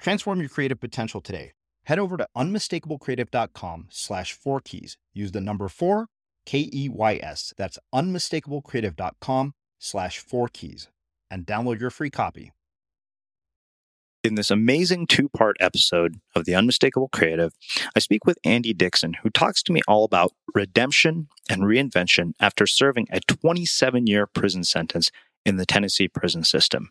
Transform your creative potential today. Head over to unmistakablecreative.com slash four keys. Use the number four, K E Y S. That's unmistakablecreative.com slash four keys and download your free copy. In this amazing two part episode of The Unmistakable Creative, I speak with Andy Dixon, who talks to me all about redemption and reinvention after serving a 27 year prison sentence in the Tennessee prison system.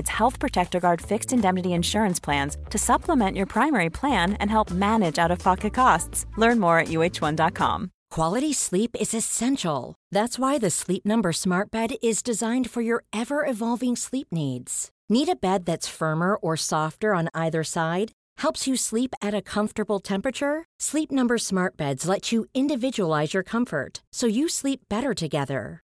Health Protector Guard fixed indemnity insurance plans to supplement your primary plan and help manage out of pocket costs. Learn more at uh1.com. Quality sleep is essential. That's why the Sleep Number Smart Bed is designed for your ever evolving sleep needs. Need a bed that's firmer or softer on either side? Helps you sleep at a comfortable temperature? Sleep Number Smart Beds let you individualize your comfort so you sleep better together.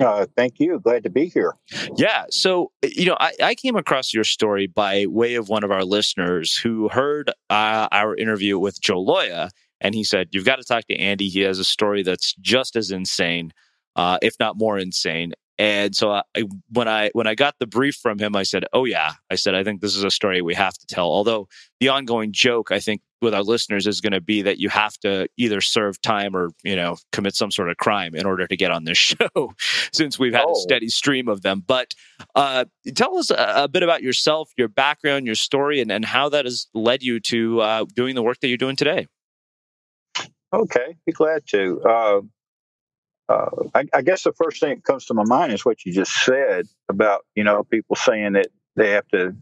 Uh, thank you. Glad to be here. Yeah. So, you know, I, I, came across your story by way of one of our listeners who heard uh, our interview with Joe Loya. And he said, You've got to talk to Andy. He has a story that's just as insane, uh, if not more insane. And so I, when I when I got the brief from him, I said, "Oh yeah," I said, "I think this is a story we have to tell." Although the ongoing joke, I think, with our listeners is going to be that you have to either serve time or you know commit some sort of crime in order to get on this show, since we've had oh. a steady stream of them. But uh, tell us a, a, bit about yourself, your background, your story, and, and how that has led you to uh, doing the work that you're doing today. Okay, be glad to. Uh, uh, I, I, guess the first thing that comes to my mind is what you just said about you know people saying that they have to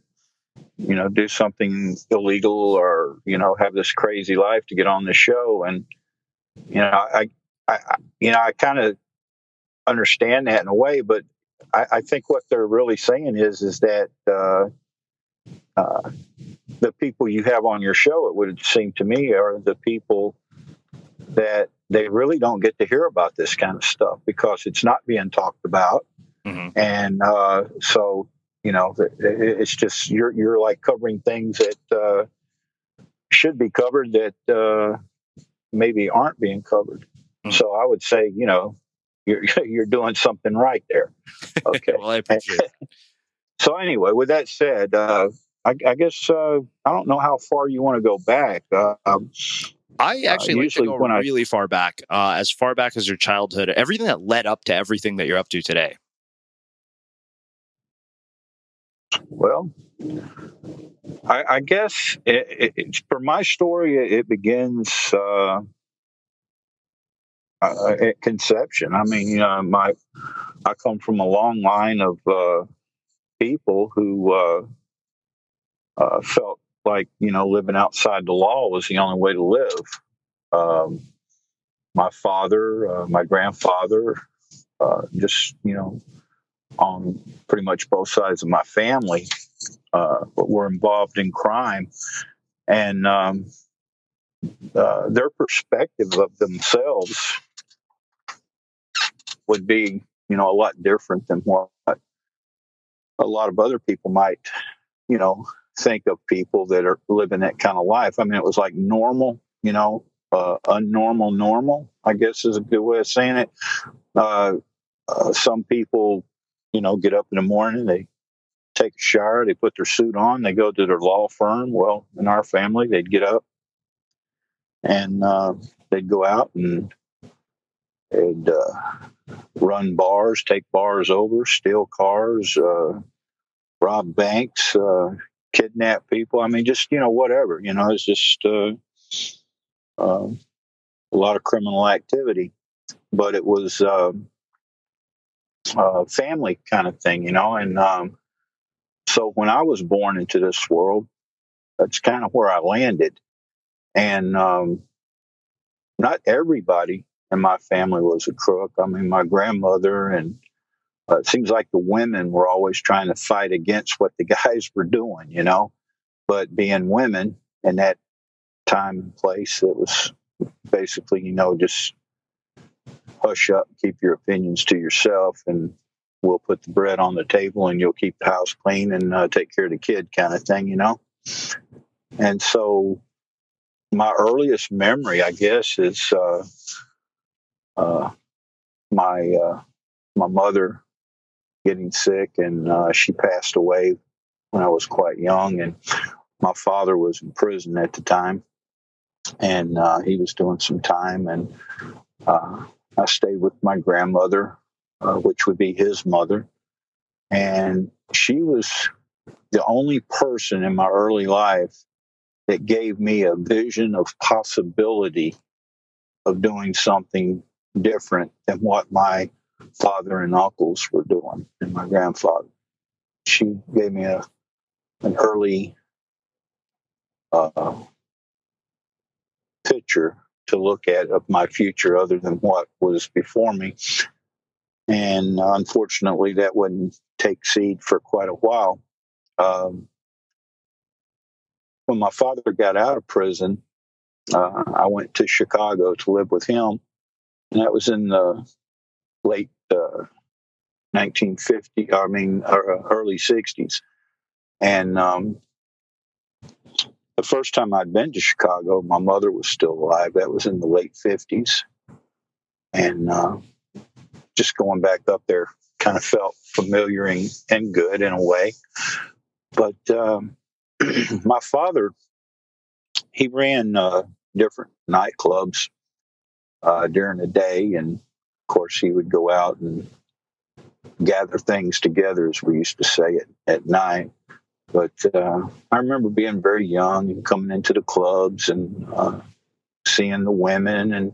you know do something illegal or you know have this crazy life to get on the show and you know I I, I you know I kind of understand that in a way but I, I, think what they're really saying is is that uh, uh, the people you have on your show it would seem to me are the people that they really don't get to hear about this kind of stuff because it's not being talked about. Mm-hmm. And uh, so, you know, it's just you're you're like covering things that uh, should be covered that uh, maybe aren't being covered. Mm-hmm. So I would say, you know, you're you're doing something right there. Okay. well, I appreciate. it. so anyway, with that said, uh, I, I, guess uh, I don't know how far you want to go back. Uh, um, I uh, actually uh, like to go really I, far back, uh, as far back as your childhood, everything that led up to everything that you're up to today. Well, I, I guess it, it, for my story, it, begins uh, uh, at conception. I mean, know, my I come from a long line of uh, people who felt like you know living outside the law was the only way to live. Um, my father, uh, my grandfather, uh, just you know, on pretty much both sides of my family, uh, were involved in crime, and um, uh, their perspective of themselves would be you know a lot different than what a lot of other people might you know think of people that are living that kind of life. I mean, it was like normal, you know, uh, unnormal normal, I guess is a good way of saying it. Uh, uh, some people, you know, get up in the morning, they take a shower, they put their suit on, they go to their law firm. Well, in our family, they'd get up and uh, they'd go out and they'd uh, run bars, take bars over, steal cars, uh, rob banks, uh kidnap people. I mean, just you know, whatever. You know, it's just uh, uh, a lot of criminal activity. But it was uh, family kind of thing, you know. And um, so when I was born into this world, that's kind of where I landed. And um, not everybody in my family was a crook. I mean, my grandmother and uh, it seems like the women were always trying to fight against what the guys were doing, you know. But being women in that time and place, it was basically, you know, just hush up, keep your opinions to yourself, and we'll put the bread on the table and you'll keep the house clean and uh, take care of the kid, kind of thing, you know. And so, my earliest memory, I guess, is uh, uh, my uh, my mother getting sick, and uh, she passed away when I was quite young. And my father was in prison at the time, and uh, he was doing some time. And I stayed with my grandmother, uh, which would be his mother, and she was the only person in my early life that gave me a vision of possibility of doing something different than what my father and uncles were doing, and my grandfather. She gave me a an early uh, picture to look at of my future, other than what was before me. And unfortunately, that wouldn't take seed for quite a while. Um, when my father got out of prison, uh, I went to Chicago to live with him, and that was in the late uh, 1950, I mean, uh, early 60s. And um, the first time I'd been to Chicago, my mother was still alive. That was in the late 50s. And uh, just going back up there kind of felt familiar and, and good in a way. But um, my father, he ran uh, different nightclubs uh, during the day. And of course, he would go out and gather things together, as we used to say at, at night. But uh, I remember being very young and coming into the clubs and uh, seeing the women and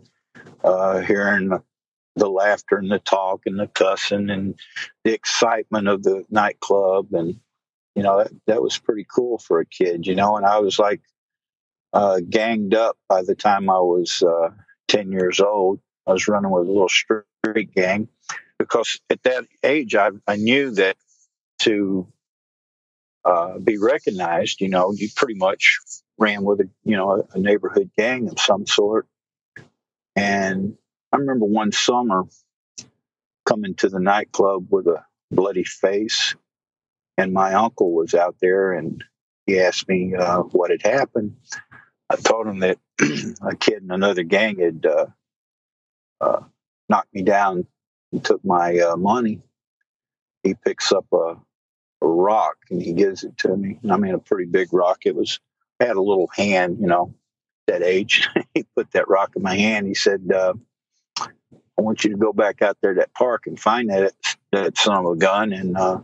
uh, hearing the, laughter and the talk and the cussing and the excitement of the nightclub. And, you know, that, that was pretty cool for a kid, you know. And I was like uh, ganged up by the time I was uh, 10 years old. I was running with a little street gang because at that age I, I knew that to uh, be recognized, you know, you pretty much ran with a you know a, neighborhood gang of some sort. And I remember one summer coming to the nightclub with a bloody face, and my uncle was out there, and he asked me uh, what had happened. I told him that a kid in another gang had uh, uh, knocked me down and took my uh, money. He picks up a, a, rock and he gives it to me. And I mean, a pretty big rock. It was I had a little hand, you know, that age. he put that rock in my hand. He said, uh, "I want you to go back out there to that park and find that that son of a gun, and uh,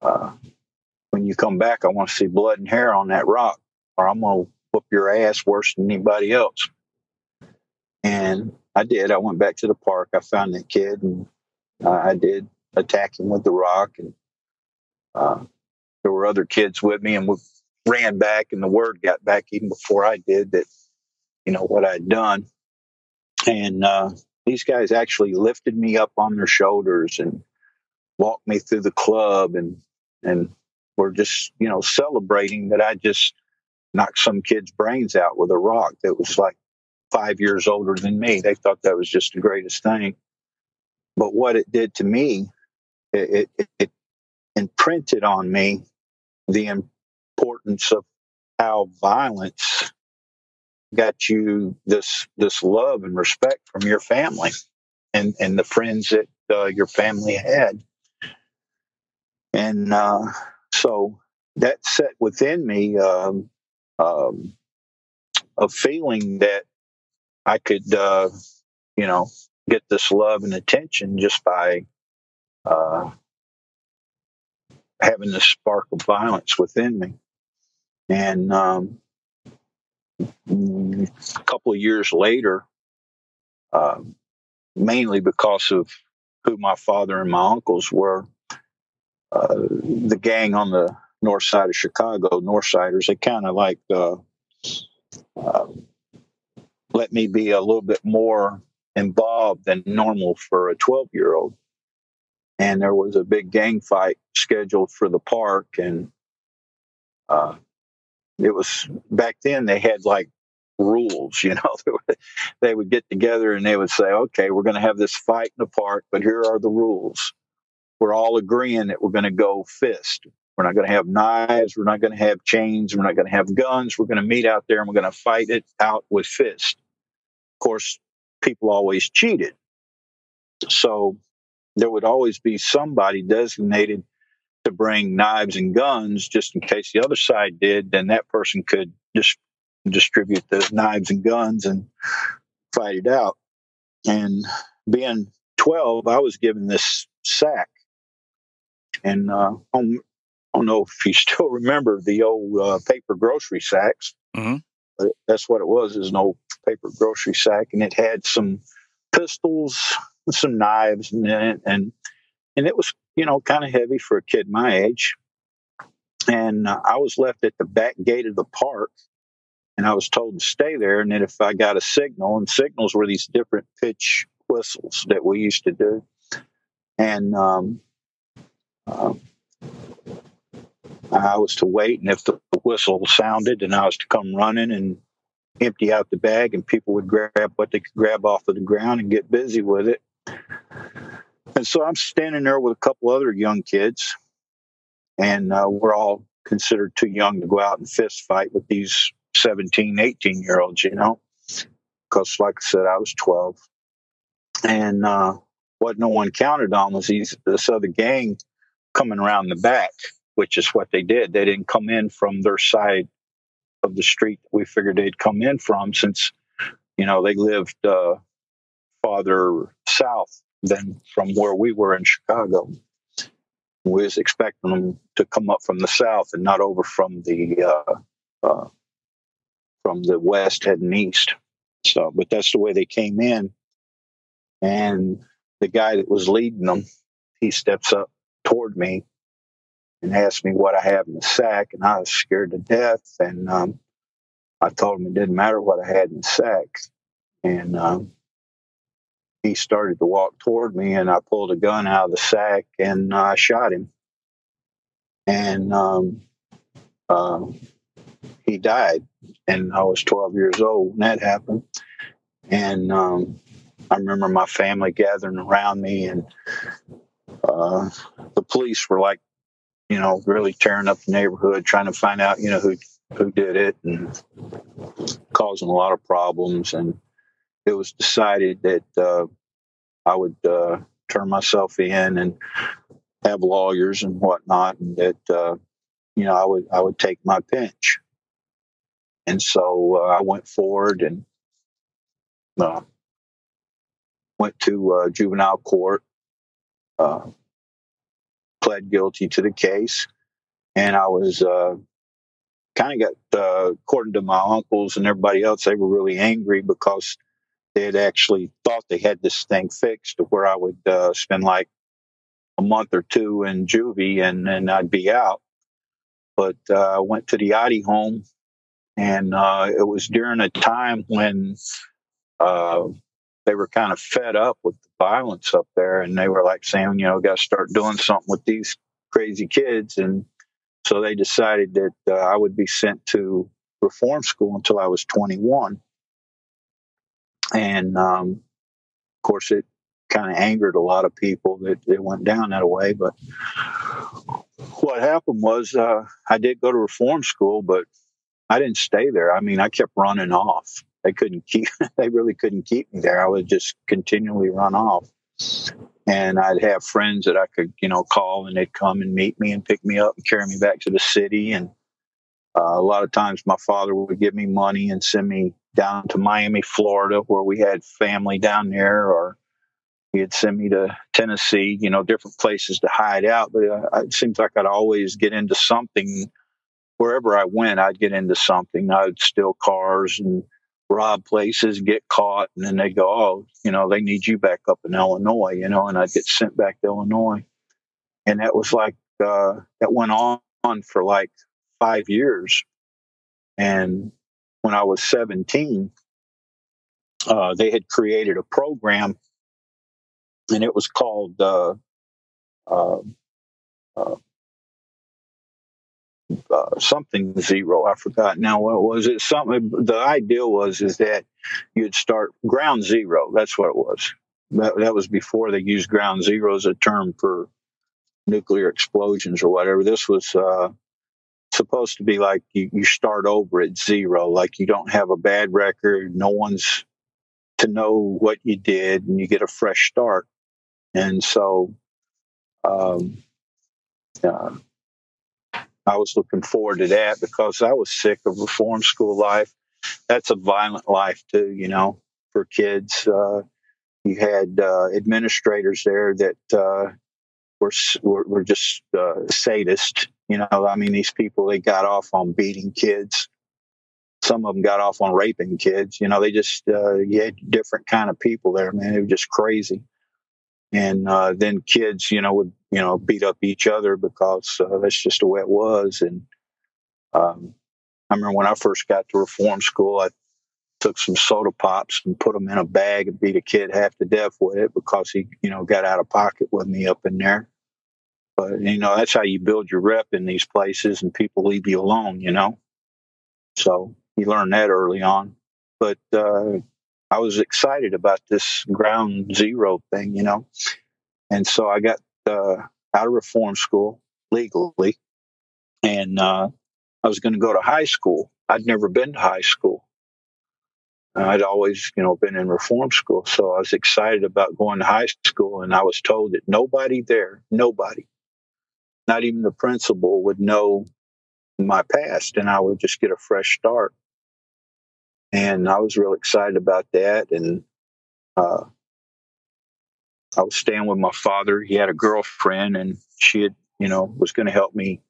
uh, when you come back, I want to see blood and hair on that rock, or I'm gonna whoop your ass worse than anybody else." And I did. I went back to the park. I found that kid, and uh, I did attack him with the rock. And uh, there were other kids with me, and we ran back. And the word got back even before I did that, you know, what I'd done. And uh, these guys actually lifted me up on their shoulders and walked me through the club, and and were just, you know, celebrating that I just knocked some kid's brains out with a rock that was like five years older than me. They thought that was just the greatest thing. But what it did to me, it, it, it imprinted on me the importance of how violence got you this this love and respect from your family and and the friends that uh, your family had. And uh, so that set within me um, um, a feeling that I could, uh, you know, get this love and attention just by uh, having this spark of violence within me. And um, a couple of years later, uh, mainly because of who my father and my uncles were, uh, the gang on the north side of Chicago, Northsiders, they kind of like uh, uh, let me be a little bit more involved than normal for a 12 year old. And there was a big gang fight scheduled for the park. And uh, it was back then they had like rules, you know, they would get together and they would say, okay, we're going to have this fight in the park, but here are the rules. We're all agreeing that we're going to go fist. We're not going to have knives. We're not going to have chains. We're not going to have guns. We're going to meet out there and we're going to fight it out with fists. Of course, people always cheated. So there would always be somebody designated to bring knives and guns just in case the other side did, then that person could just distribute the knives and guns and fight it out. And being 12, I was given this sack. And uh, I don't know if you still remember the old uh, paper grocery sacks. Mm-hmm. That's what it was, is an old paper grocery sack, and it had some pistols, some knives it, and and it was you know kind of heavy for a kid my age. And uh, I was left at the back gate of the park, and I was told to stay there. And then if I got a signal, and signals were these different pitch whistles that we used to do, and um, Um, I was to wait, and if the whistle sounded, then I was to come running and empty out the bag, and people would grab what they could grab off of the ground and get busy with it. And so I'm standing there with a couple other young kids, and uh, we're all considered too young to go out and fist fight with these 17, 18 year olds, you know, because, like I said, I was 12. And uh, what no one counted on was these, this other gang coming around the back, which is what they did. They didn't come in from their side of the street we figured they'd come in from since, you know, they lived uh, farther south than from where we were in Chicago. We was expecting them to come up from the south and not over from the uh, uh, from the west heading east. So, but that's the way they came in. And the guy that was leading them, he steps up toward me and asked me what I have in the sack, and I was scared to death. And um, I told him it didn't matter what I had in the sack. And um, he started to walk toward me, and I pulled a gun out of the sack and I shot him. And um, uh, he died, and I was 12 years old when that happened. And um, I remember my family gathering around me, and uh, the police were like, you know, really tearing up the neighborhood, trying to find out, you know, who who did it, and causing a lot of problems. And it was decided that uh, I would uh, turn myself in and have lawyers and whatnot, and that uh, you know I would I would take my pinch. And so uh, I went forward and uh, went to uh, juvenile court, uh, pled guilty to the case, and I was kind of got, according to my uncles and everybody else, they were really angry because they had actually thought they had this thing fixed to where I would uh, spend like a month or two in juvie and then I'd be out. But uh, I went to the Audy home, and uh, it was during a time when uh, they were kind of fed up with the violence up there, and they were like saying, you know, got to start doing something with these crazy kids. And so they decided that uh, I would be sent to reform school until I was 21 and um, of course it kind of angered a lot of people that it went down that way. But what happened was uh, I did go to reform school, but I didn't stay there. I mean, I kept running off. They couldn't keep. they really couldn't keep me there. I would just continually run off. And I'd have friends that I could, you know, call and they'd come and meet me and pick me up and carry me back to the city. And uh, a lot of times my father would give me money and send me down to Miami, Florida, where we had family down there, or he'd send me to Tennessee, you know, different places to hide out. But uh, it seems like I'd always get into something. Wherever I went, I'd get into something. I'd steal cars and rob places, get caught, and then they go, "Oh, you know, they need you back up in Illinois," you know, and I'd get sent back to Illinois, and that was like uh, that went on for like five years, and when I was 17, uh, they had created a program, and it was called uh, uh, uh, uh something zero. I forgot now what was it. Something. The idea was is that you'd start ground zero. That's what it was. That, that was before they used ground zero as a term for nuclear explosions or whatever. This was uh, supposed to be like you, you start over at zero, like you don't have a bad record, no one's to know what you did, and you get a fresh start. And so, um, uh, I was looking forward to that because I was sick of reform school life. That's a violent life too, you know, for kids. Uh, you had uh, administrators there that uh, were, were, just uh, sadists. You know, I mean, these people they got off on beating kids. Some of them got off on raping kids. You know, they just uh, you had different kind of people there, man. It was just crazy. And uh, then kids, you know, would you know beat up each other because uh, that's just the way it was. And um, I remember when I first got to reform school, I took some soda pops and put them in a bag and beat a kid half to death with it because he, you know, got out of pocket with me up in there. But you know, that's how you build your rep in these places, and people leave you alone. You know, so you learn that early on. But uh, I was excited about this ground zero thing, you know, and so I got uh, out of reform school legally, and uh, I was going to go to high school. I'd never been to high school. I'd always, you know, been in reform school, so I was excited about going to high school. And I was told that nobody there, nobody, not even the principal, would know my past, and I would just get a fresh start. And I was real excited about that. And uh, I was staying with my father. He had a girlfriend, and she had, you know, was going to help me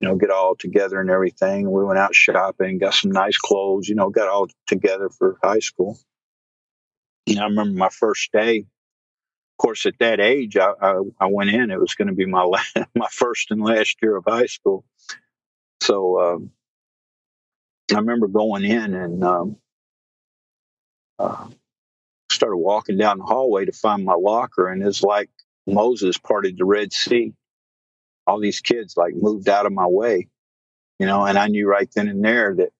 you know, get all together and everything. We went out shopping, got some nice clothes, you know, got all together for high school. And I remember my first day. Course, at that age, I, I, I went in. It was going to be my last, my first and last year of high school. So um, I remember going in and um, uh, started walking down the hallway to find my locker, and it's like Moses parted the Red Sea all these kids like moved out of my way, you know, and I knew right then and there that,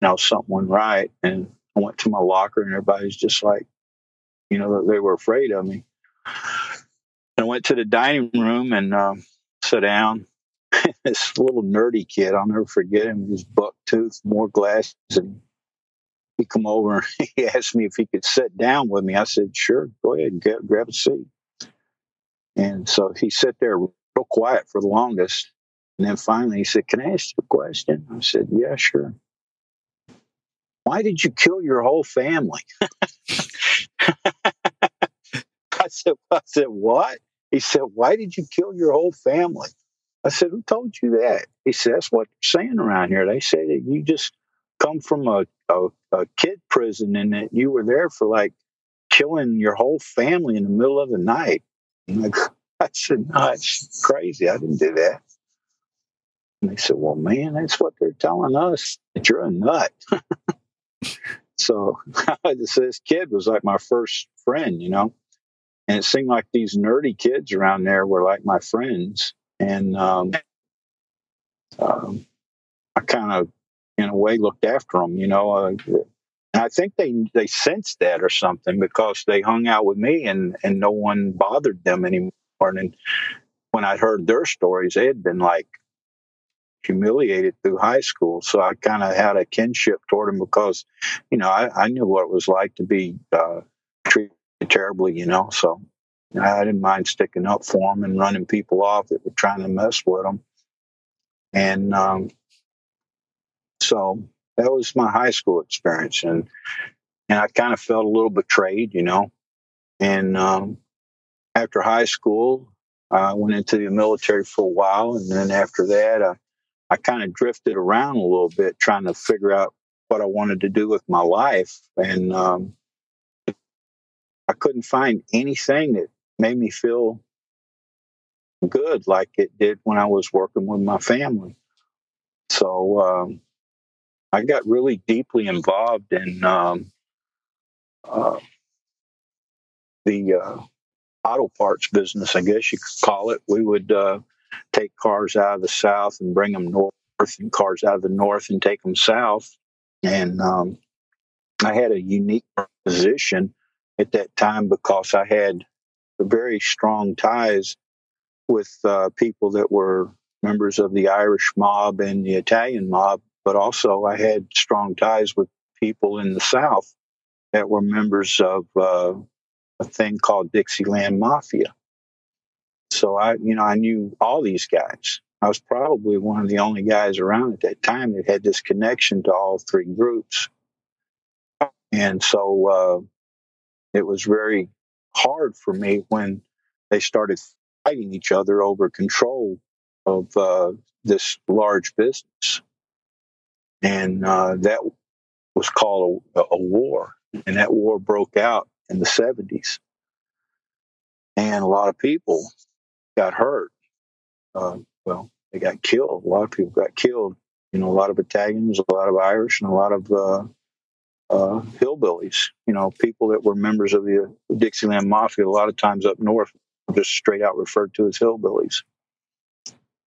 you know, something went right. And I went to my locker and everybody's just like, you know, that they were afraid of me. I went to the dining room and um, sat down. this little nerdy kid, I'll never forget him. He's buck tooth, more glasses, and he come over and he asked me if he could sit down with me. I said, "Sure, go ahead, and get, grab a seat." And so he sat there real quiet for the longest. And then finally he said, Can I ask you a question? I said, Yeah, sure. Why did you kill your whole family? I said, I said, What? He said, Why did you kill your whole family? I said, Who told you that? He said, That's what they're saying around here. They say that you just come from a, a, a kid prison and that you were there for like killing your whole family in the middle of the night. Like, I said, no, it's crazy. I didn't do that. And they said, well, man, that's what they're telling us, that you're a nut. so this kid was like my first friend, you know, and it seemed like these nerdy kids around there were like my friends. And um, um, I kind of, in a way, looked after them, you know. Uh, I think they they sensed that or something because they hung out with me and and no one bothered them anymore. And when I heard their stories, they had been like humiliated through high school. So I kind of had a kinship toward them because, you know, I, I knew what it was like to be uh, terribly, you know. So I didn't mind sticking up for them and running people off that were trying to mess with them. And um, so that was my high school experience. And, and I kind of felt a little betrayed, you know. And um, after high school, I went into the military for a while. And then after that, I, I kind of drifted around a little bit trying to figure out what I wanted to do with my life. And um, couldn't find anything that made me feel good like it did when I was working with my family. So um, I got really deeply involved in um, uh, the uh, auto parts business, I guess you could call it. We would uh, take cars out of the south and bring them north, and cars out of the north and take them south. And um, I had a unique position at that time because I had very strong ties with uh, people that were members of the Irish mob and the Italian mob, but also I had strong ties with people in the South that were members of uh, a thing called Dixieland Mafia. So I, you know, I knew all these guys. I was probably one of the only guys around at that time that had this connection to all three groups. And so uh, it was very hard for me when they started fighting each other over control of uh, this large business. And uh, that was called a, a war. And that war broke out in the 70s. And a lot of people got hurt. Uh, well, they got killed. A lot of people got killed. You know, a lot of Italians, a lot of Irish, and a lot of uh, hillbillies. You know, people that were members of the Dixieland Mafia. A lot of times up north, just straight out referred to as hillbillies.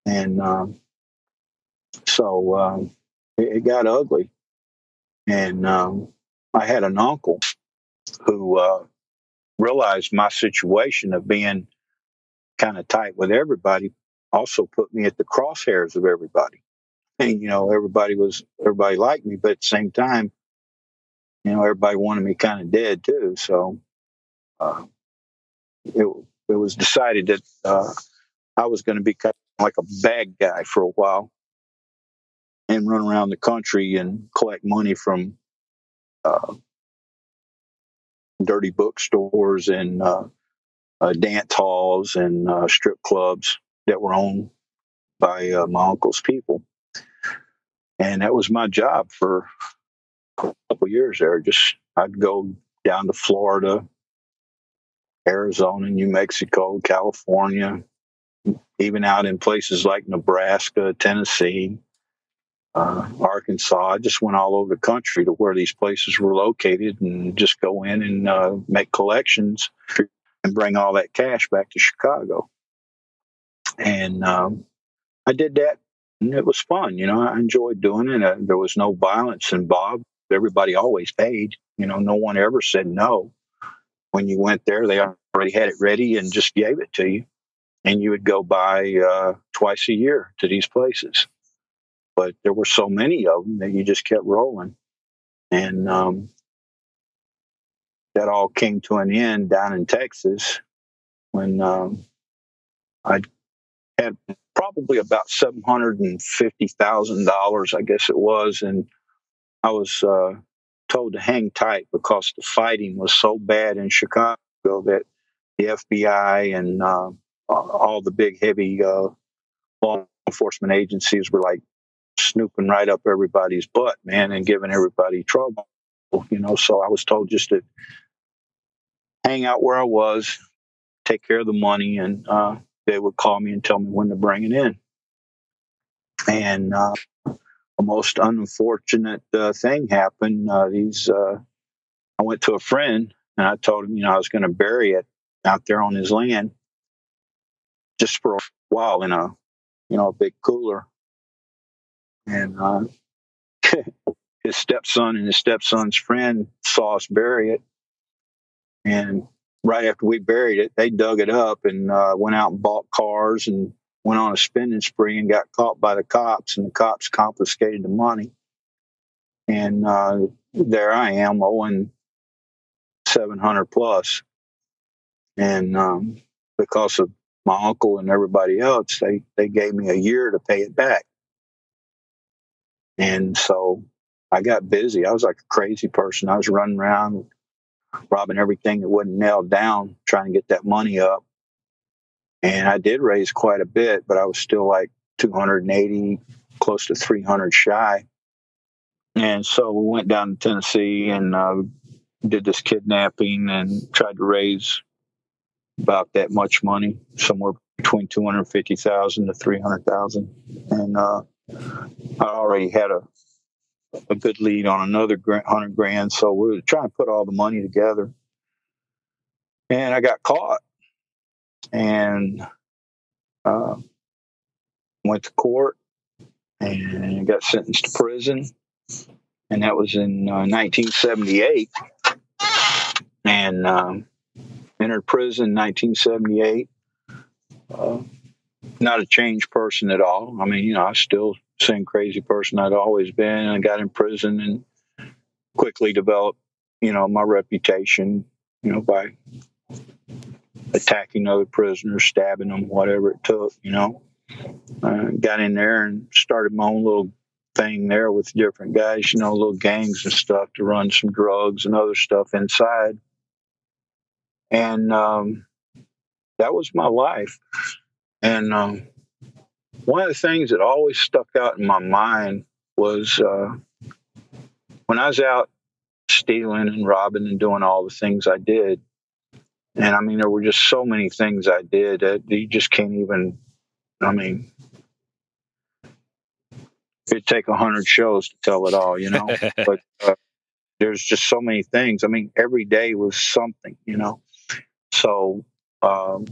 And um, so um, it, it, got ugly. And um, I had an uncle who uh, realized my situation of being kind of tight with everybody also put me at the crosshairs of everybody. And, you know, everybody was, everybody liked me, but at the same time, you know, everybody wanted me kind of dead too. So, uh, it, it was decided that, uh, I was going to be kind of like a bag guy for a while and run around the country and collect money from, uh, dirty bookstores and, uh, uh, dance halls and uh, strip clubs that were owned by my uncle's people. And that was my job for couple years there. Just I'd go down to Florida, Arizona, New Mexico, California, even out in places like Nebraska, Tennessee, uh, Arkansas. I just went all over the country to where these places were located and just go in and uh, make collections and bring all that cash back to Chicago. And um, I did that, and it was fun. You know, I enjoyed doing it. Uh, there was no violence involved. Everybody always paid. You know, no one ever said no. When you went there, they already had it ready and just gave it to you. And you would go by uh, twice a year to these places. But there were so many of them that you just kept rolling. And um, that all came to an end down in Texas when um, I had probably about seven hundred and fifty thousand dollars, I guess it was, and I was uh, told to hang tight because the fighting was so bad in Chicago that the FBI and uh, all the big heavy uh, law enforcement agencies were like snooping right up everybody's butt, man, and giving everybody trouble. You know, so I was told just to hang out where I was, take care of the money, and uh, they would call me and tell me when to bring it in. And uh, most unfortunate uh, thing happened. Uh, these, uh, I went to a friend and I told him, you know, I was going to bury it out there on his land just for a while in a, you know, a big cooler. And uh, his stepson and his stepson's friend saw us bury it and right after we buried it, they dug it up and uh, went out and bought cars and went on a spending spree and got caught by the cops, and the cops confiscated the money. And uh, there I am owing 700 plus. And um, because of my uncle and everybody else, they, they gave me a year to pay it back. And so I got busy. I was like a crazy person. I was running around robbing everything that wasn't nailed down, trying to get that money up. And I did raise quite a bit, but I was still like 280, close to 300 shy. And so we went down to Tennessee and uh, did this kidnapping and tried to raise about that much money, somewhere between 250,000 to 300,000. And uh, I already had a a good lead on another hundred grand. So we were trying to put all the money together, and I got caught and uh, went to court and got sentenced to prison, and that was in uh, 1978. And um, entered prison in 1978. Uh, not a changed person at all. I mean, you know, I still same crazy person I'd always been. I got in prison and quickly developed, you know, my reputation, you know, by attacking other prisoners, stabbing them, whatever it took, you know. Uh, got in there and started my own little thing there with different guys, you know, little gangs and stuff to run some drugs and other stuff inside. And um, that was my life. And um, one of the things that always stuck out in my mind was uh, when I was out stealing and robbing and doing all the things I did. And I mean, there were just so many things I did that you just can't even, I mean, it'd take a hundred shows to tell it all, you know, but uh, there's just so many things. I mean, every day was something, you know? So, um,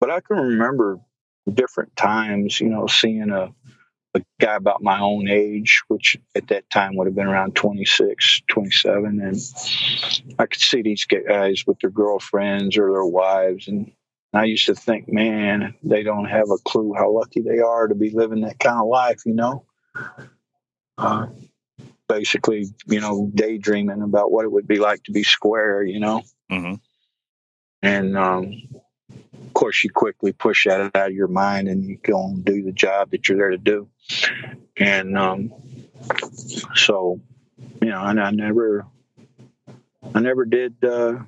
but I can remember different times, you know, seeing a, a guy about my own age, which at that time would have been around 26, 27. And I could see these guys with their girlfriends or their wives. And I used to think, man, they don't have a clue how lucky they are to be living that kind of life, you know? Uh, basically, you know, daydreaming about what it would be like to be square, you know? Mm-hmm. And, um, course, you quickly push that out of your mind and you go and do the job that you're there to do. And um, so, you know, and I never, I never did, uh,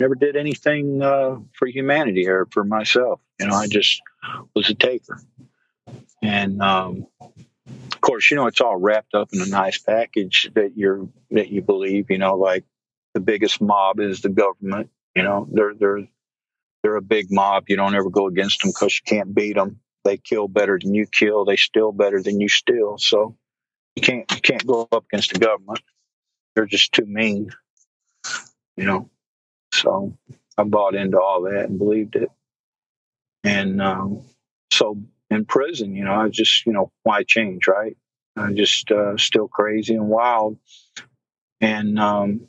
never did anything uh, for humanity or for myself. You know, I just was a taker. And um, of course, you know, it's all wrapped up in a nice package that you're that you believe. You know, like the biggest mob is the government. You know, they're they're they're a big mob. You don't ever go against them because you can't beat them. They kill better than you kill. They steal better than you steal. So you can't you can't go up against the government. They're just too mean. You know. So I bought into all that and believed it. And um, so in prison, you know, I just, you know, why change, right? I'm just uh, still crazy and wild. And um,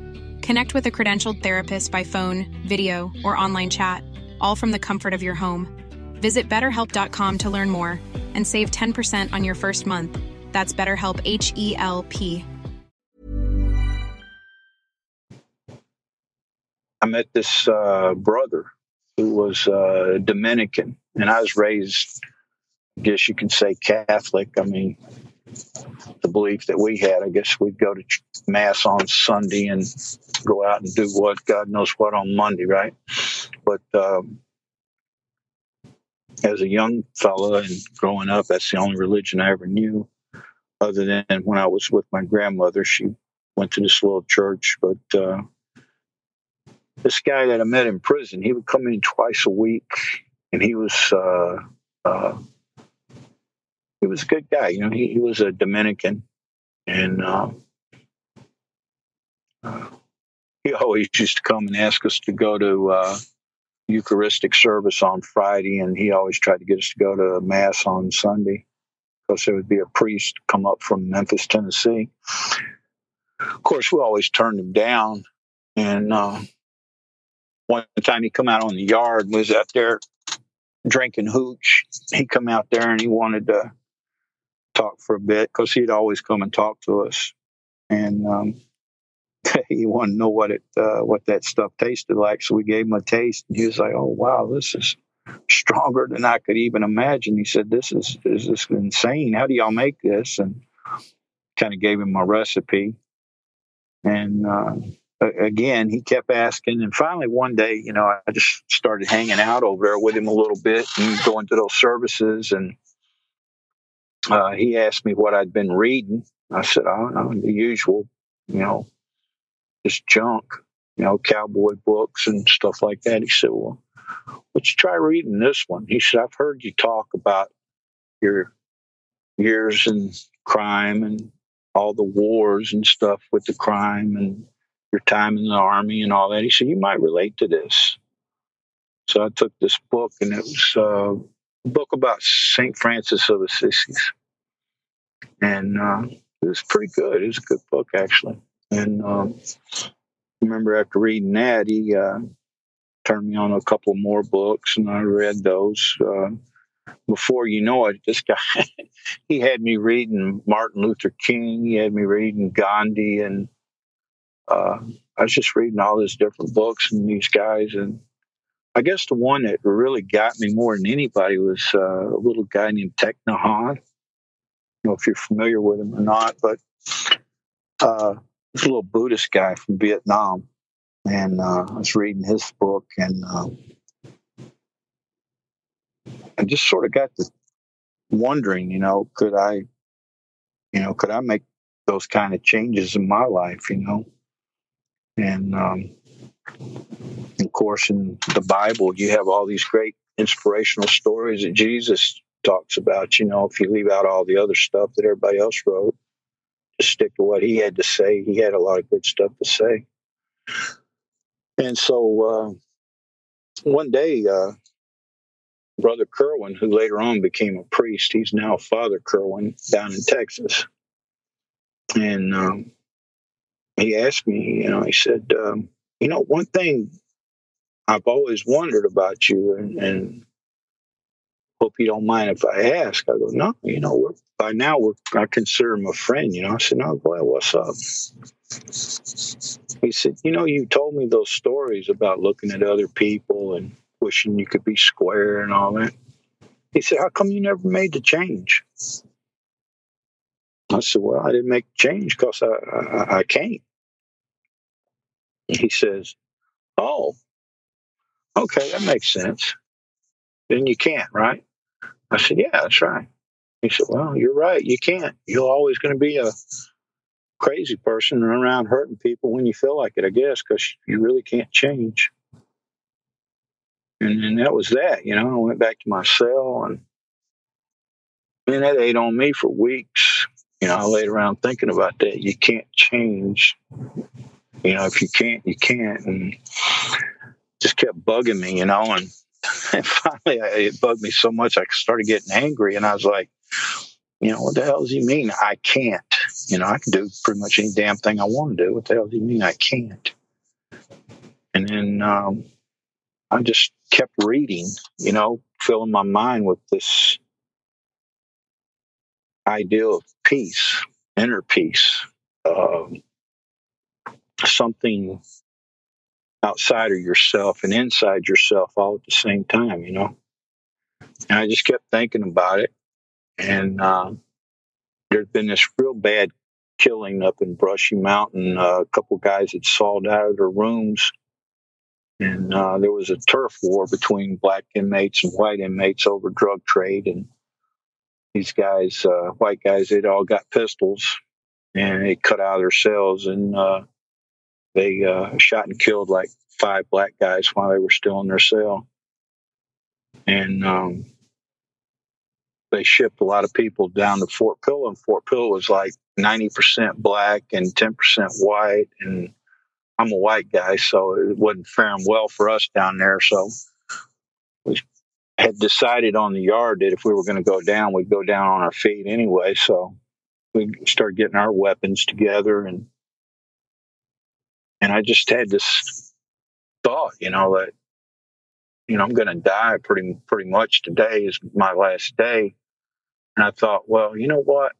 Connect with a credentialed therapist by phone, video, or online chat, all from the comfort of your home. Visit betterhelp.com to learn more and save 10% on your first month. That's BetterHelp H E L P. I met this uh, brother who was uh, Dominican, and I was raised, I guess you can say, Catholic. I mean, the belief that we had, I guess we'd go to Mass on Sunday and go out and do what, God knows what, on Monday, right? But um, as a young fella and growing up, that's the only religion I ever knew, other than when I was with my grandmother. She went to this little church, but uh, this guy that I met in prison, he would come in twice a week, and he was uh, uh, he was a good guy. You know, he, he was a Dominican, and um, uh, he always used to come and ask us to go to uh, Eucharistic service on Friday, and he always tried to get us to go to Mass on Sunday because there would be a priest come up from Memphis, Tennessee. Of course, we always turned him down, and uh, one time he come out on the yard and was out there drinking hooch. He come out there and he wanted to talk for a bit because he'd always come and talk to us, and um, he wanted to know what it uh, what that stuff tasted like. So we gave him a taste, and he was like, "Oh wow, this is stronger than I could even imagine." He said, "This is is this insane? How do y'all make this?" And kind of gave him a recipe, and uh, again, he kept asking. And finally, one day, you know, I just started hanging out over there with him a little bit and going to those services. And uh, he asked me what I'd been reading. I said, I don't know, the usual, you know, just junk, you know, cowboy books and stuff like that. He said, Well, let's try reading this one? He said, I've heard you talk about your years in crime and all the wars and stuff with the crime and your time in the army and all that. He said, You might relate to this. So I took this book, and it was uh, book about St. Francis of Assisi. And uh, it was pretty good. It was a good book, actually. And um, I remember after reading that, he uh, turned me on a couple more books, and I read those. Uh, before you know it, this guy, he had me reading Martin Luther King. He had me reading Gandhi and uh, I was just reading all these different books and these guys, and I guess the one that really got me more than anybody was uh, a little guy named Thich Nhat I don't know if you're familiar with him or not, but uh, a little Buddhist guy from Vietnam, and uh, I was reading his book, and uh, I just sort of got to wondering, you know, could I, you know, could I make those kind of changes in my life, you know? And um, of course, in the Bible, you have all these great inspirational stories that Jesus talks about. You know, if you leave out all the other stuff that everybody else wrote, just stick to what he had to say. He had a lot of good stuff to say. And so uh, one day, uh, Brother Kerwin, who later on became a priest, he's now Father Kerwin down in Texas. And um, he asked me, you know, he said, um, you know, one thing I've always wondered about you, and, mm-hmm. and, hope you don't mind if I ask. I go, no, you know, we're by now we're I consider him a friend. You know, I said, no, boy, what's up? He said, you know, you told me those stories about looking at other people and wishing you could be square and all that. He said, how come you never made the change? I said, well, I didn't make change because I, I, I can't. He says, Oh, okay, that makes sense. Then you can't, right? I said, Yeah, that's right. He said, Well, you're right. You can't. You're always going to be a crazy person running around hurting people when you feel like it, I guess, because you really can't change. And, and that was that, you know. I went back to my cell and man, that ate on me for weeks. You know, I laid around thinking about that. You can't change you know, if you can't, you can't. And just kept bugging me, you know. And, and finally, it bugged me so much I started getting angry. And I was like, you know, what the hell does he mean? I can't. You know, I can do pretty much any damn thing I want to do. What the hell does he mean I can't? And then um, I just kept reading, you know, filling my mind with this idea of peace, inner peace, um, something outside of yourself and inside yourself all at the same time, you know. And I just kept thinking about it. And uh, there's been this real bad killing up in Brushy Mountain. Uh, a couple guys had sold out of their rooms. And uh, there was a turf war between black inmates and white inmates over drug trade. And these guys, uh, white guys, they'd all got pistols and they cut out of their cells and uh, they uh, shot and killed like five black guys while they were still in their cell. And um, they shipped a lot of people down to Fort Pillow, and Fort Pillow was like 90% black and 10% white. And I'm a white guy, so it wasn't faring well for us down there. So we had decided on the yard that if we were going to go down, we'd go down on our feet anyway. So we started getting our weapons together and and I just had this thought, you know, that you know I'm going to die pretty pretty much today is my last day, and I thought, well, you know what?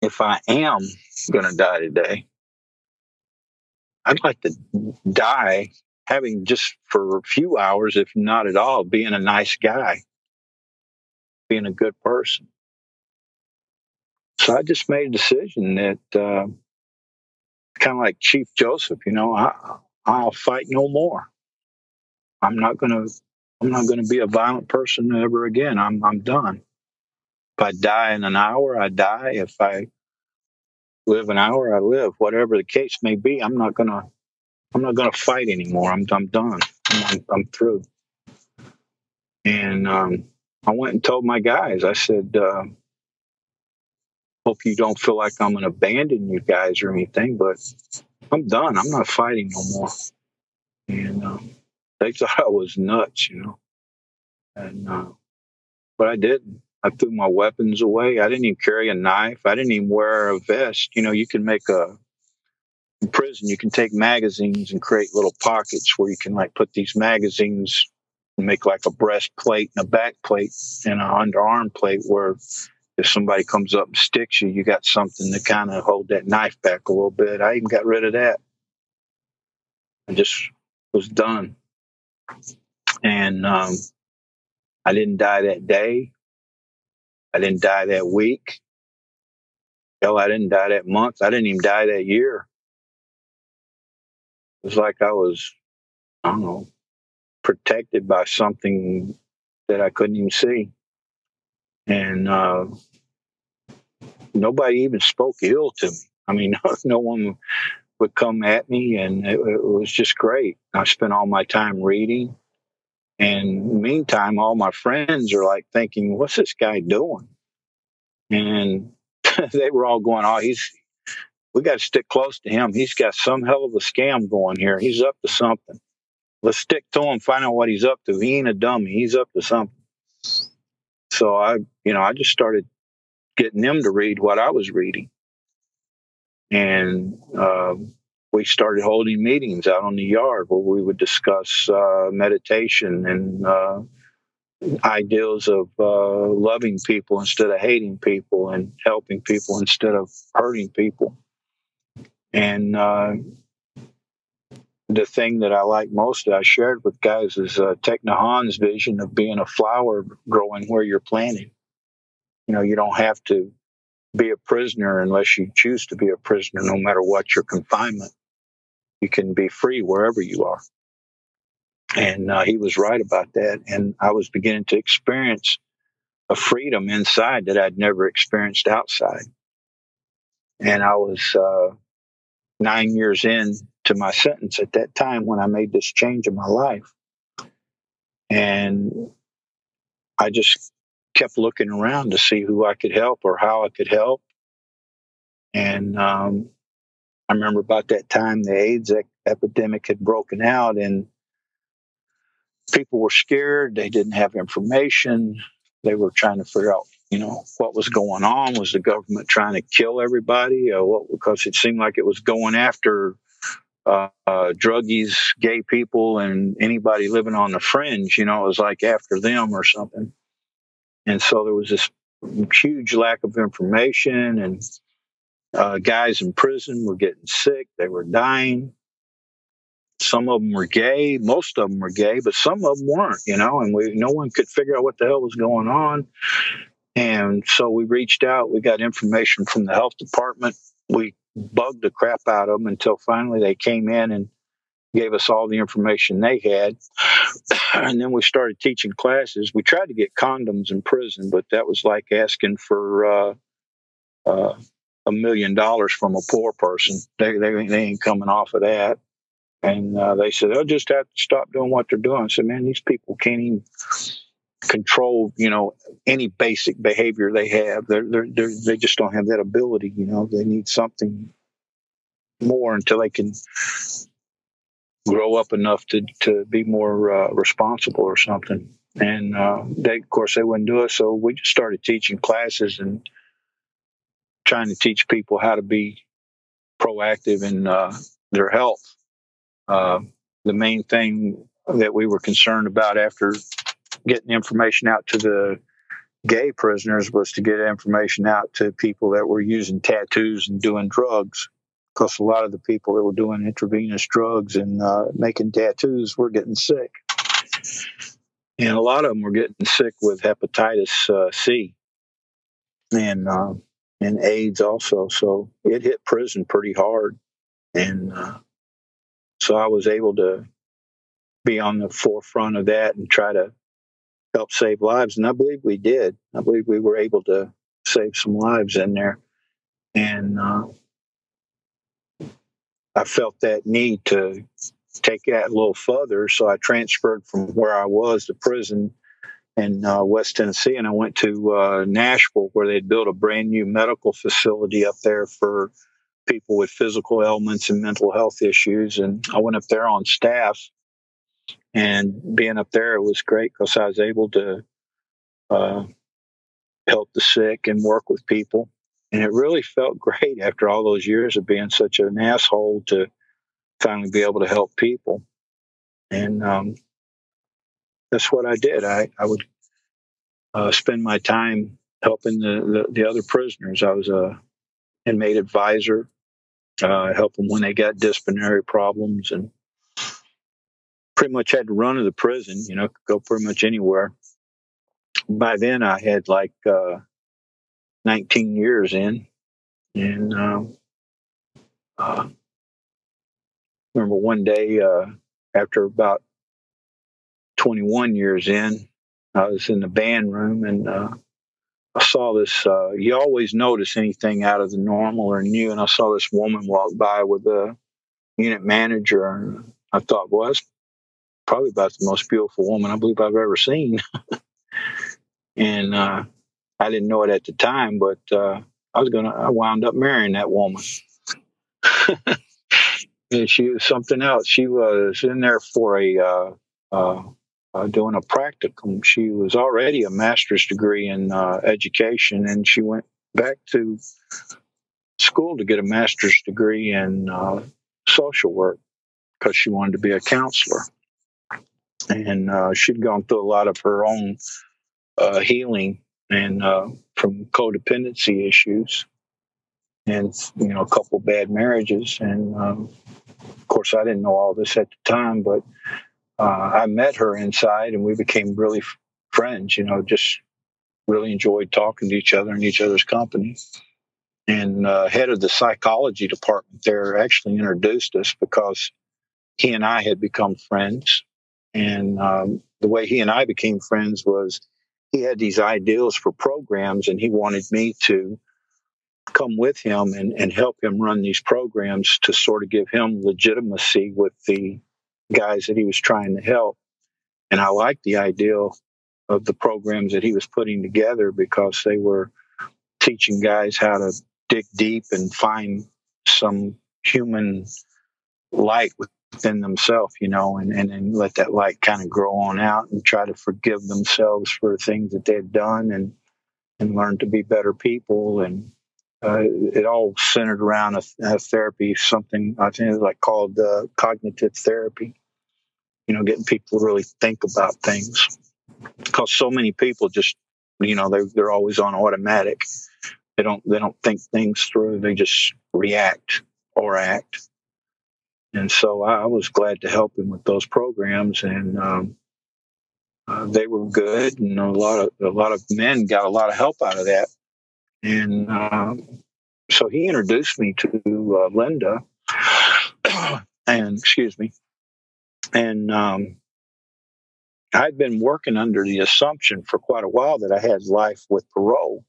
If I am going to die today, I'd like to die having just for a few hours, if not at all, being a nice guy, being a good person. So I just made a decision that. Uh, kind of like Chief Joseph, you know, I, I'll fight no more. I'm not going to, I'm not going to be a violent person ever again. I'm, I'm done. If I die in an hour, I die. If I live an hour, I live. Whatever the case may be, I'm not going to, I'm not going to fight anymore. I'm, I'm done. I'm, I'm through. And um, I went and told my guys. I said, uh, hope you don't feel like I'm going to abandon you guys or anything, but I'm done. I'm not fighting no more. And um, they thought I was nuts, you know. And uh, but I didn't. I threw my weapons away. I didn't even carry a knife. I didn't even wear a vest. You know, you can make a in prison. You can take magazines and create little pockets where you can like put these magazines and make like a breastplate and a back plate and an underarm plate where if somebody comes up and sticks you, you got something to kind of hold that knife back a little bit. I even got rid of that. I just was done. And um, I didn't die that day. I didn't die that week. Hell, I didn't die that month. I didn't even die that year. It was like I was, I don't know, protected by something that I couldn't even see. And uh, nobody even spoke ill to me. I mean, no, no one would come at me, and it, it, was just great. I spent all my time reading, and meantime, all my friends are like thinking, "What's this guy doing?" And they were all going, "Oh, he's." We got to stick close to him. He's got some hell of a scam going here. He's up to something. Let's stick to him, find out what he's up to. He ain't a dummy. He's up to something. So I, you know, I just started getting them to read what I was reading. And uh, we started holding meetings out on the yard where we would discuss uh, meditation and uh, ideals of uh, loving people instead of hating people and helping people instead of hurting people. And uh, the thing that I like most that I shared with guys is uh, Thich Nhat Hanh's vision of being a flower growing where you're planted you know, you don't have to be a prisoner unless you choose to be a prisoner, no matter what your confinement. You can be free wherever you are. And uh, he was right about that. And I was beginning to experience a freedom inside that I'd never experienced outside. And I was uh, nine years in to my sentence at that time when I made this change in my life. And I just kept looking around to see who I could help or how I could help. And um, I remember about that time the AIDS epidemic had broken out, and people were scared. They didn't have information. They were trying to figure out, you know, what was going on. Was the government trying to kill everybody? Or what? Because it seemed like it was going after uh, uh, druggies, gay people, and anybody living on the fringe. You know, it was like after them or something. And so there was this huge lack of information, and uh, guys in prison were getting sick, they were dying. Some of them were gay, most of them were gay, but some of them weren't, you know, and we no one could figure out what the hell was going on. And so we reached out, we got information from the health department. We bugged the crap out of them until finally they came in and gave us all the information they had. and then we started teaching classes. We tried to get condoms in prison, but that was like asking for uh, uh, a million dollars from a poor person. They, they, they ain't coming off of that. And uh, they said, they'll just have to stop doing what they're doing. I said, man, these people can't even control, you know, any basic behavior they have. They're, they're, they're, they just don't have that ability. You know, they need something more until they can grow up enough to, to be more uh, responsible or something. And uh, they, of course, they wouldn't do it. So we just started teaching classes and trying to teach people how to be proactive in uh, their health. Uh, the main thing that we were concerned about after getting information out to the gay prisoners was to get information out to people that were using tattoos and doing drugs. Because a lot of the people that were doing intravenous drugs and uh, making tattoos were getting sick. And a lot of them were getting sick with hepatitis uh, C and uh, and AIDS also. So it hit prison pretty hard. And uh, so I was able to be on the forefront of that and try to help save lives. And I believe we did. I believe we were able to save some lives in there. And uh, I felt that need to take that a little further. So I transferred from where I was to prison in uh, West Tennessee, and I went to uh, Nashville where they'd built a brand new medical facility up there for people with physical ailments and mental health issues. And I went up there on staff and being up there, it was great because I was able to uh, help the sick and work with people. And it really felt great after all those years of being such an asshole to finally be able to help people. And um, that's what I did. I, I would uh, spend my time helping the, the, the, other prisoners. I was a inmate advisor, uh, help them when they got disciplinary problems and pretty much had to run to the prison, you know, go pretty much anywhere. By then, I had like uh, 19 years in, and um, uh, remember one day uh, after about 21 years in, I was in the band room and uh, I saw this. Uh, you always notice anything out of the normal or new, and I saw this woman walk by with a unit manager, and I thought, well, that's probably about the most beautiful woman I believe I've ever seen. and uh, I didn't know it at the time, but uh, I was gonna. I wound up marrying that woman. and she was something else. She was in there for a uh, uh, uh doing a practicum. She was already a master's degree in uh, education, and she went back to school to get a master's degree in uh, social work because she wanted to be a counselor and uh, she'd gone through a lot of her own healing and uh, from codependency issues, and you know a couple bad marriages. And um, of course, I didn't know all this at the time, but uh, I met her inside, and we became really f- friends. You know, just really enjoyed talking to each other and each other's company. And uh, head of the psychology department there actually introduced us because he and I had become friends and um, the way he and I became friends was he had these ideals for programs, and he wanted me to come with him and, and help him run these programs to sort of give him legitimacy with the guys that he was trying to help. And I liked the ideal of the programs that he was putting together because they were teaching guys how to dig deep and find some human light within themselves, you know, and, and, and let that light kind of grow on out and try to forgive themselves for things that they've done and and learn to be better people. And uh, it all centered around a, a, therapy, something I think it's like called uh, cognitive therapy. You know, getting people to really think about things because so many people just, you know, they're they're always on automatic. They don't they don't think things through. They just react or act. And so I, was glad to help him with those programs, and um, uh, they were good, and a lot of a lot of men got a lot of help out of that. And um, so he introduced me to uh, Linda, and excuse me, and um, I'd been working under the assumption for quite a while that I had life with parole,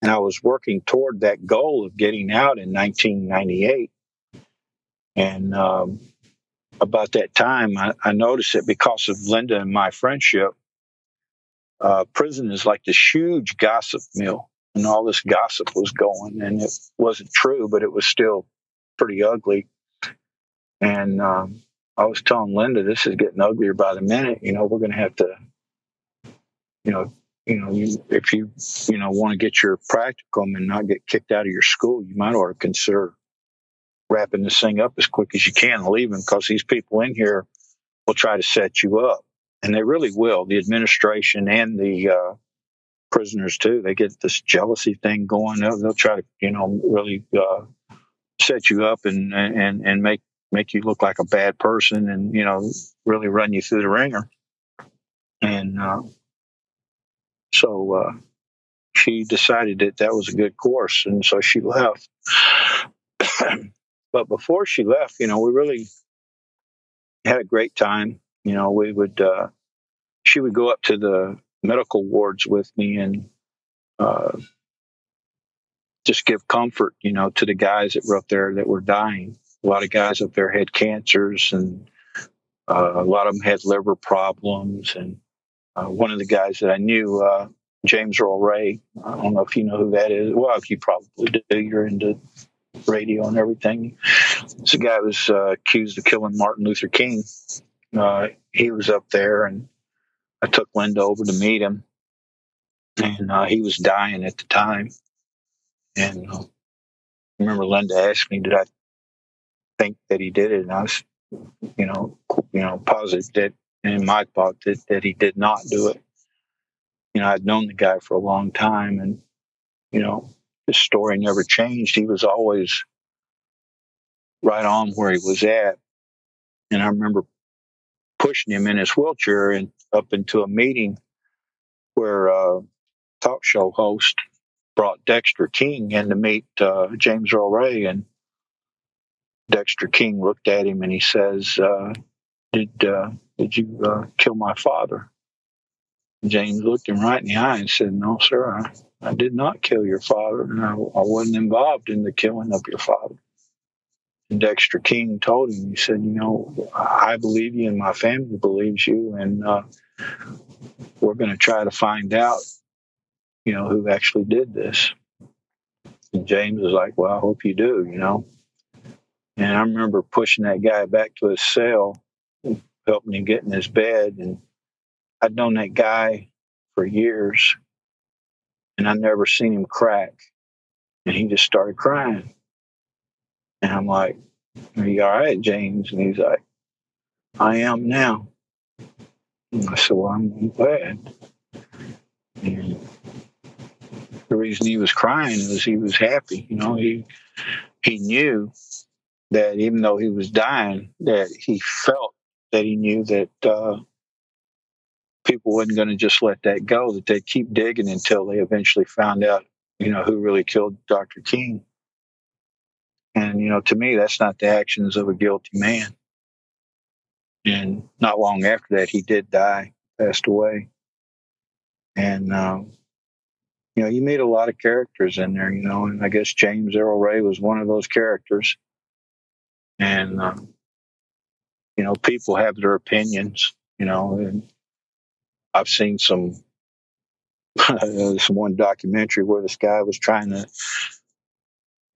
and I was working toward that goal of getting out in 1998. And um, about that time, I, I, noticed that because of Linda and my friendship, uh, prison is like this huge gossip mill, and all this gossip was going, and it wasn't true, but it was still pretty ugly. And um, I was telling Linda, this is getting uglier by the minute. You know, we're going to have to, you know, you know, you, if you, you know, want to get your practicum and not get kicked out of your school, you might ought to consider wrapping this thing up as quick as you can and leaving because these people in here will try to set you up. And they really will. The administration and the uh, prisoners, too, they get this jealousy thing going. They'll, they'll try to, you know, really uh, set you up and, and, and make, make you look like a bad person and, you know, really run you through the wringer. And uh, so uh, she decided that that was a good course. And so she left. But before she left, you know, we really had a great time. You know, we would, uh, she would go up to the medical wards with me and uh, just give comfort, you know, to the guys that were up there that were dying. A lot of guys up there had cancers and uh, a lot of them had liver problems. And uh, one of the guys that I knew, uh, James Earl Ray, I don't know if you know who that is. Well, you probably do. You're into radio and everything. This guy was uh, accused of killing Martin Luther King. Uh, he was up there, and I took Linda over to meet him, and uh, he was dying at the time. And uh, I remember Linda asked me, "Did I think that he did it?" And I was, you know, you know, positive that in my thought that, that he did not do it. You know, I'd known the guy for a long time, and you know, his story never changed. He was always right on where he was at. And I remember pushing him in his wheelchair and up into a meeting where a talk show host brought Dexter King in to meet uh, James Earl Ray. And Dexter King looked at him and he says, uh, "Did uh, did you uh, kill my father?" James looked him right in the eye and said, "No, sir, I, I did not kill your father, and I, I wasn't involved in the killing of your father. And Dexter King told him, he said, You know, I believe you, and my family believes you, and uh, we're going to try to find out, you know, who actually did this. And James was like, Well, I hope you do, you know. And I remember pushing that guy back to his cell, helping him get in his bed. And I'd known that guy for years and I never seen him crack. And he just started crying. And I'm like, Are you all right, James? And he's like, I am now. And I said, Well, I'm glad. And the reason he was crying was he was happy. You know, he he knew that even though he was dying, that he felt that he knew that uh, people wasn't going to just let that go, that they'd keep digging until they eventually found out, you know, who really killed Dr. King. And, you know, to me, that's not the actions of a guilty man. And not long after that, he did die, passed away. And, um, you know, you meet a lot of characters in there, you know, and I guess James Earl Ray was one of those characters. And, um, you know, people have their opinions, you know, and I've seen some some one documentary where this guy was trying to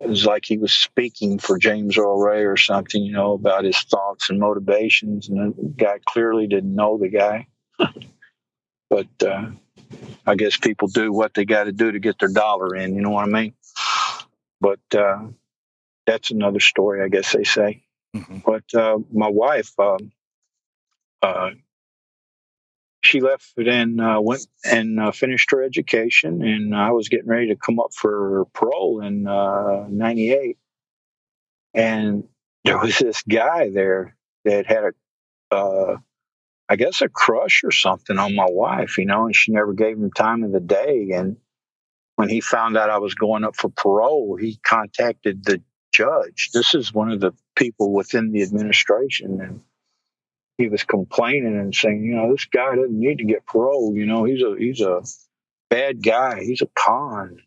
it was like he was speaking for James Earl Ray or something, you know, about his thoughts and motivations, and the guy clearly didn't know the guy. but uh, I guess people do what they got to do to get their dollar in. You know what I mean? but uh, that's another story, I guess they say. Mm-hmm. But uh, my wife, um, uh, she left and uh, went and uh, finished her education, and I was getting ready to come up for parole in '98, and there was this guy there that had a I guess a crush or something on my wife, you know, and she never gave him time of the day. And when he found out I was going up for parole, he contacted the judge. This is one of the people within the administration. And he was complaining and saying, you know, this guy doesn't need to get parole. You know, he's a, he's a bad guy. He's a con,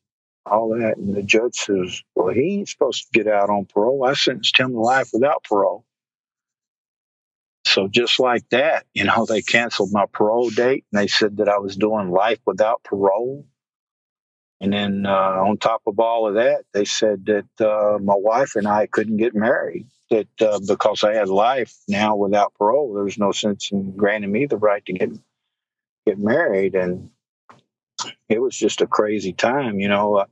all that. And the judge says, well, he ain't supposed to get out on parole. I sentenced him to life without parole. So just like that, you know, they canceled my parole date and they said that I was doing life without parole. And then uh, on top of all of that, they said that uh, my wife and I couldn't get married. That uh, because I had life now without parole, there was no sense in granting me the right to get get married. And it was just a crazy time, you know. Uh,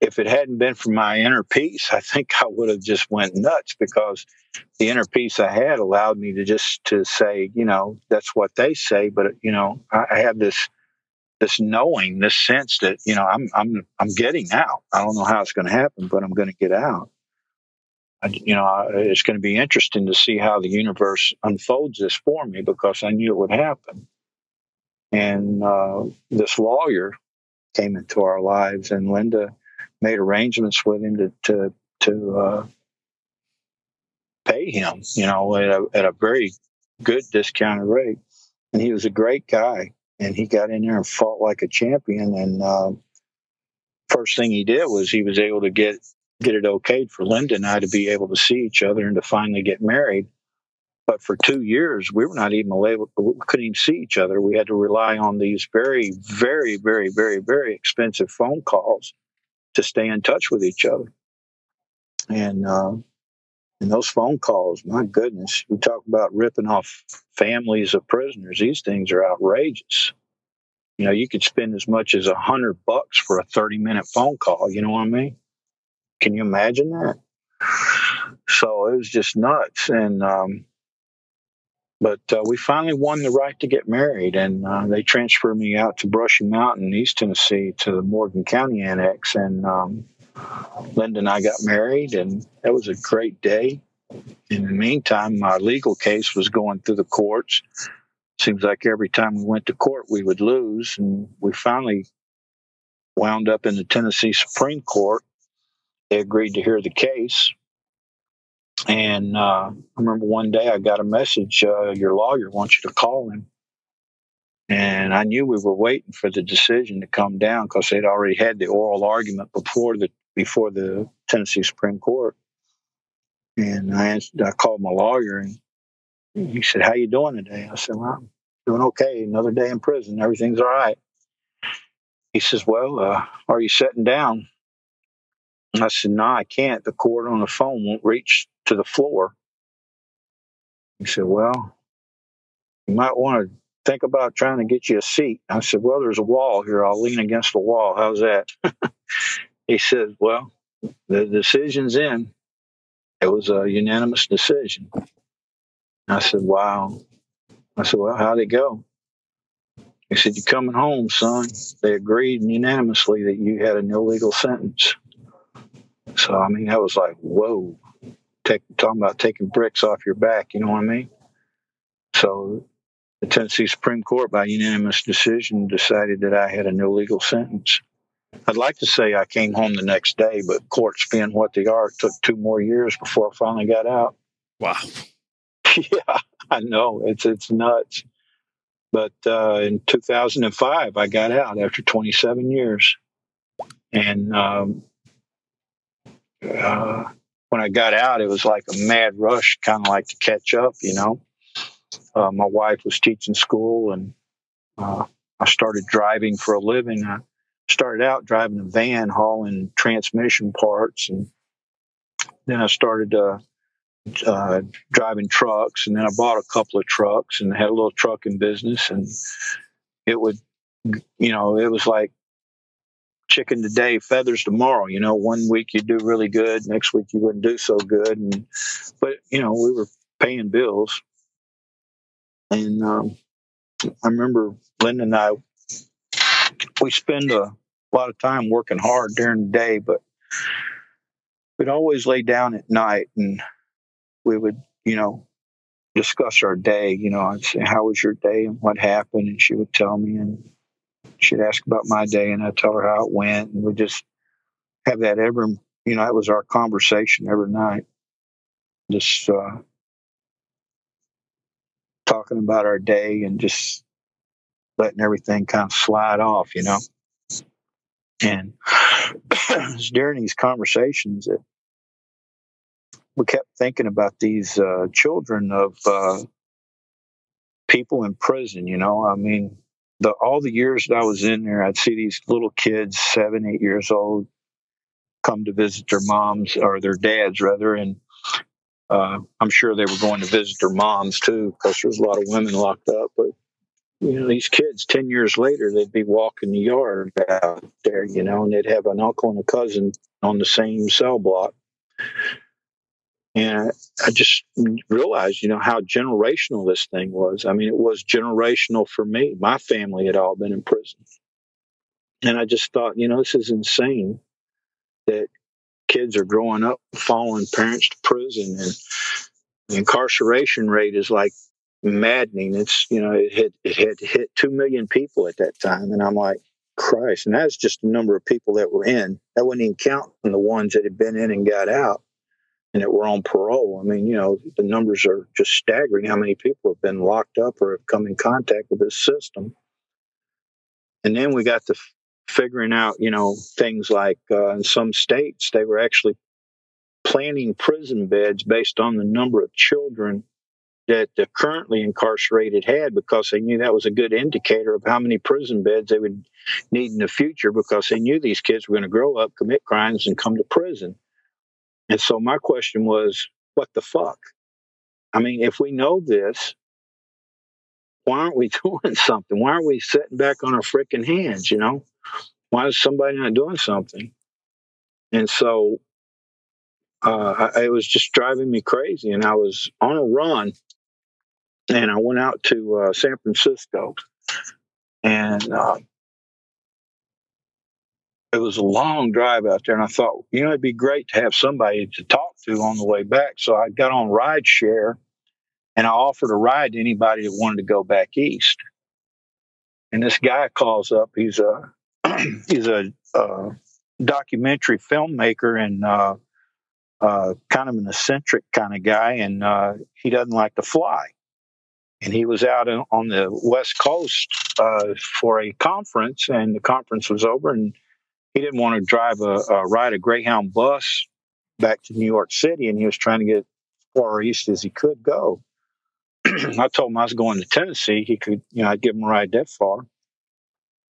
if it hadn't been for my inner peace, I think I would have just went nuts because the inner peace I had allowed me to just to say, you know, that's what they say, but you know, I, I have this this knowing, this sense that you know I'm I'm I'm getting out. I don't know how it's going to happen, but I'm going to get out. You know, it's going to be interesting to see how the universe unfolds this for me because I knew it would happen. And uh, this lawyer came into our lives, and Linda made arrangements with him to to to uh, pay him, you know, at a, at a very good discounted rate. And he was a great guy, and he got in there and fought like a champion. And uh, first thing he did was he was able to get get it okayed for Linda and I to be able to see each other and to finally get married. But for two years, we were not even able, we couldn't even see each other. We had to rely on these very, very, very, very, very expensive phone calls to stay in touch with each other. And uh, and those phone calls, my goodness, we talk about ripping off families of prisoners. These things are outrageous. You know, you could spend as much as a hundred bucks for a 30 minute phone call. You know what I mean? Can you imagine that? So it was just nuts. And, um, but uh, we finally won the right to get married, and uh, they transferred me out to Brushy Mountain, East Tennessee, to the Morgan County Annex. And um, Linda and I got married, and that was a great day. In the meantime, my legal case was going through the courts. Seems like every time we went to court, we would lose, and we finally wound up in the Tennessee Supreme Court. They agreed to hear the case, and uh, I remember one day I got a message: uh, "Your lawyer wants you to call him." And I knew we were waiting for the decision to come down because they'd already had the oral argument before the before the Tennessee Supreme Court. And I answered, I called my lawyer and he said, "How you doing today?" I said, "Well, I'm doing okay. Another day in prison. Everything's all right." He says, "Well, uh, are you sitting down?" And I said, "No, I can't. The cord on the phone won't reach to the floor." He said, "Well, you might want to think about trying to get you a seat." I said, "Well, there's a wall here. I'll lean against the wall. How's that?" he said, Well, the decision's in. It was a unanimous decision. I said, Wow. I said, Well, how'd it go? He said, You're coming home, son. They agreed unanimously that you had an illegal sentence. So, I mean, that was like, whoa, Take, talking about taking bricks off your back, you know what I mean? So, the Tennessee Supreme Court, by unanimous decision, decided that I had an illegal sentence. I'd like to say I came home the next day, but courts being what they are, it took two more years before I finally got out. Wow. yeah, I know it's it's nuts. But uh, in 2005, I got out after 27 years, and um, uh, when I got out, it was like a mad rush, kind of like to catch up. You know, uh, my wife was teaching school, and uh, I started driving for a living. I, started out driving a van hauling transmission parts and then I started uh, uh, driving trucks and then I bought a couple of trucks and had a little trucking business and it would you know it was like chicken today, feathers tomorrow. You know, one week you do really good, next week you wouldn't do so good. And but you know, we were paying bills, and um, I remember Linda and I we spend a lot of time working hard during the day, but we'd always lay down at night and we would, you know, discuss our day. You know, I'd say, How was your day and what happened? And she would tell me, and she'd ask about my day, and I'd tell her how it went. And we just have that every, you know, that was our conversation every night. Just uh, talking about our day and just letting everything kind of slide off, you know. And during these conversations we kept thinking about these uh, children of uh, people in prison. You know, I mean, the all the years that I was in there, I'd see these little kids, seven, eight years old, come to visit their moms or their dads rather, and uh, I'm sure they were going to visit their moms too, because there was a lot of women locked up. But you know, these kids, 10 years later, they'd be walking the yard out there, you know, and they'd have an uncle and a cousin on the same cell block. And I just realized, you know, how generational this thing was. I mean, it was generational for me. My family had all been in prison. And I just thought, you know, this is insane that kids are growing up following parents to prison and the incarceration rate is like maddening. It's you know it hit it had hit two million people at that time, and I'm like, Christ! And that's just the number of people that were in. That wouldn't even count the ones that had been in and got out, and that were on parole. I mean, you know, the numbers are just staggering. How many people have been locked up or have come in contact with this system? And then we got to figuring out, you know, things like uh, in some states they were actually planning prison beds based on the number of children that the currently incarcerated had because they knew that was a good indicator of how many prison beds they would need in the future because they knew these kids were going to grow up, commit crimes, and come to prison. And so my question was, what the fuck? I mean, if we know this, why aren't we doing something? Why aren't we sitting back on our freaking hands, you know? Why is somebody not doing something? And so uh, I, it was just driving me crazy. And I was on a run and I went out to uh, San Francisco, and uh, it was a long drive out there. And I thought, you know, it'd be great to have somebody to talk to on the way back. So I got on ride share, and I offered a ride to anybody that wanted to go back east. And this guy calls up. He's a he's a uh, documentary filmmaker and uh, uh, kind of an eccentric kind of guy, and uh, he doesn't like to fly and he was out on the west coast uh, for a conference and the conference was over and he didn't want to drive a, a, ride a greyhound bus back to new york city and he was trying to get as far east as he could go i told him i was going to tennessee he could you know i'd give him a ride that far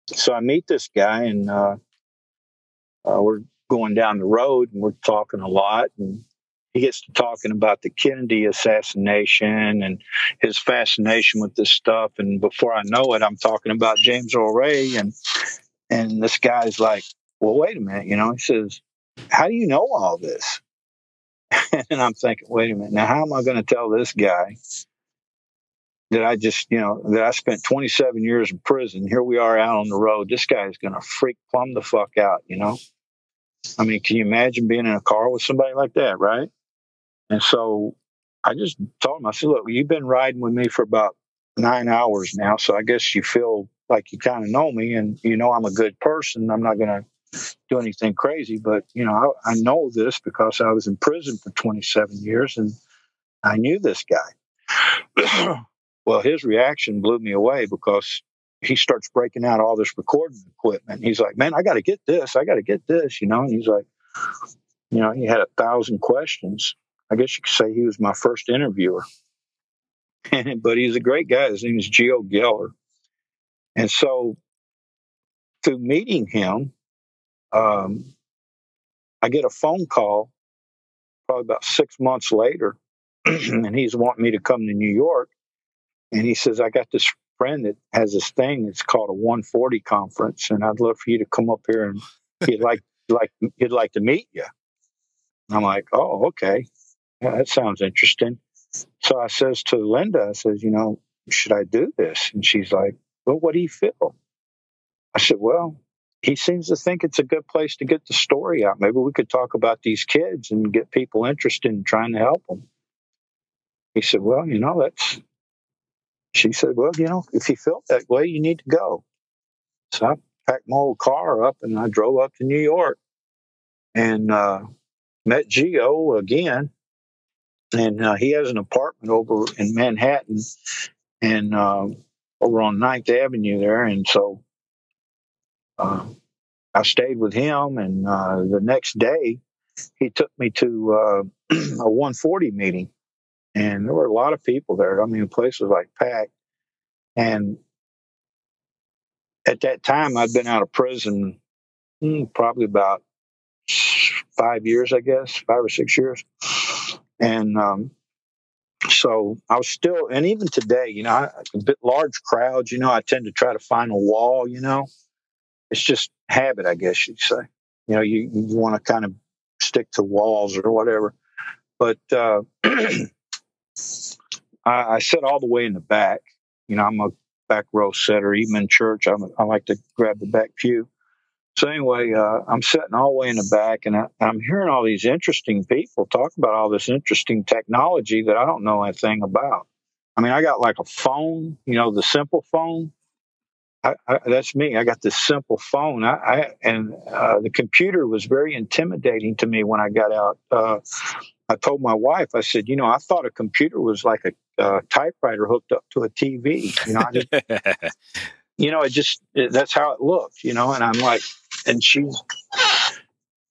so i meet this guy and uh, uh, we're going down the road and we're talking a lot and he gets to talking about the Kennedy assassination and his fascination with this stuff. And before I know it, I'm talking about James Earl Ray. And, and this guy's like, well, wait a minute. You know, he says, how do you know all this? and I'm thinking, wait a minute. Now, how am I going to tell this guy that I just, you know, that I spent 27 years in prison? Here we are out on the road. This guy is going to freak plumb the fuck out, you know? I mean, can you imagine being in a car with somebody like that, right? And so I just told him, I said, look, you've been riding with me for about nine hours now. So I guess you feel like you kind of know me and you know I'm a good person. I'm not going to do anything crazy, but you know, I, I, know this because I was in prison for 27 years and I knew this guy. well, his reaction blew me away because he starts breaking out all this recording equipment. He's like, man, I got to get this. I got to get this, you know? And he's like, you know, he had a thousand questions. I guess you could say he was my first interviewer. but he's a great guy. His name is Geo Geller. And so through meeting him, um, I get a phone call probably about six months later, and he's wanting me to come to New York. And he says, I got this friend that has this thing. It's called a 140 conference, and I'd love for you to come up here and he'd like like he'd like to meet you. I'm like, oh, okay, yeah, that sounds interesting. So I says to Linda, I says, you know, should I do this? And she's like, well, what do you feel? I said, well, he seems to think it's a good place to get the story out. Maybe we could talk about these kids and get people interested in trying to help them. He said, well, you know, that's, she said, well, you know, if you felt that way, you need to go. So I packed my old car up and I drove up to New York and uh, met Geo again. And uh, he has an apartment over in Manhattan and uh, over on Ninth Avenue there. And so uh, I stayed with him. And uh, the next day, he took me to uh, a 140 meeting. And there were a lot of people there. I mean, the place was like packed. And at that time, I'd been out of prison hmm, probably about five years, I guess, five or six years. And um, so I was still, and even today, you know, I, a bit large crowds, you know, I tend to try to find a wall, you know. It's just habit, I guess you'd say. You know, you, you want to kind of stick to walls or whatever. But uh, I, I sit all the way in the back. You know, I'm a back row setter, even in church. I'm, I like to grab the back pew. So anyway, uh, I'm sitting all the way in the back, and I, am hearing all these interesting people talk about all this interesting technology that I don't know anything about. I mean, I got like a phone, you know, the simple phone. I, I, that's me. I got this simple phone. I, and uh, the computer was very intimidating to me when I got out. Uh, I told my wife, I said, you know, I thought a computer was like a, a typewriter hooked up to a TV. You know, I just, you know, it just it, that's how it looked. You know, and I'm like, and she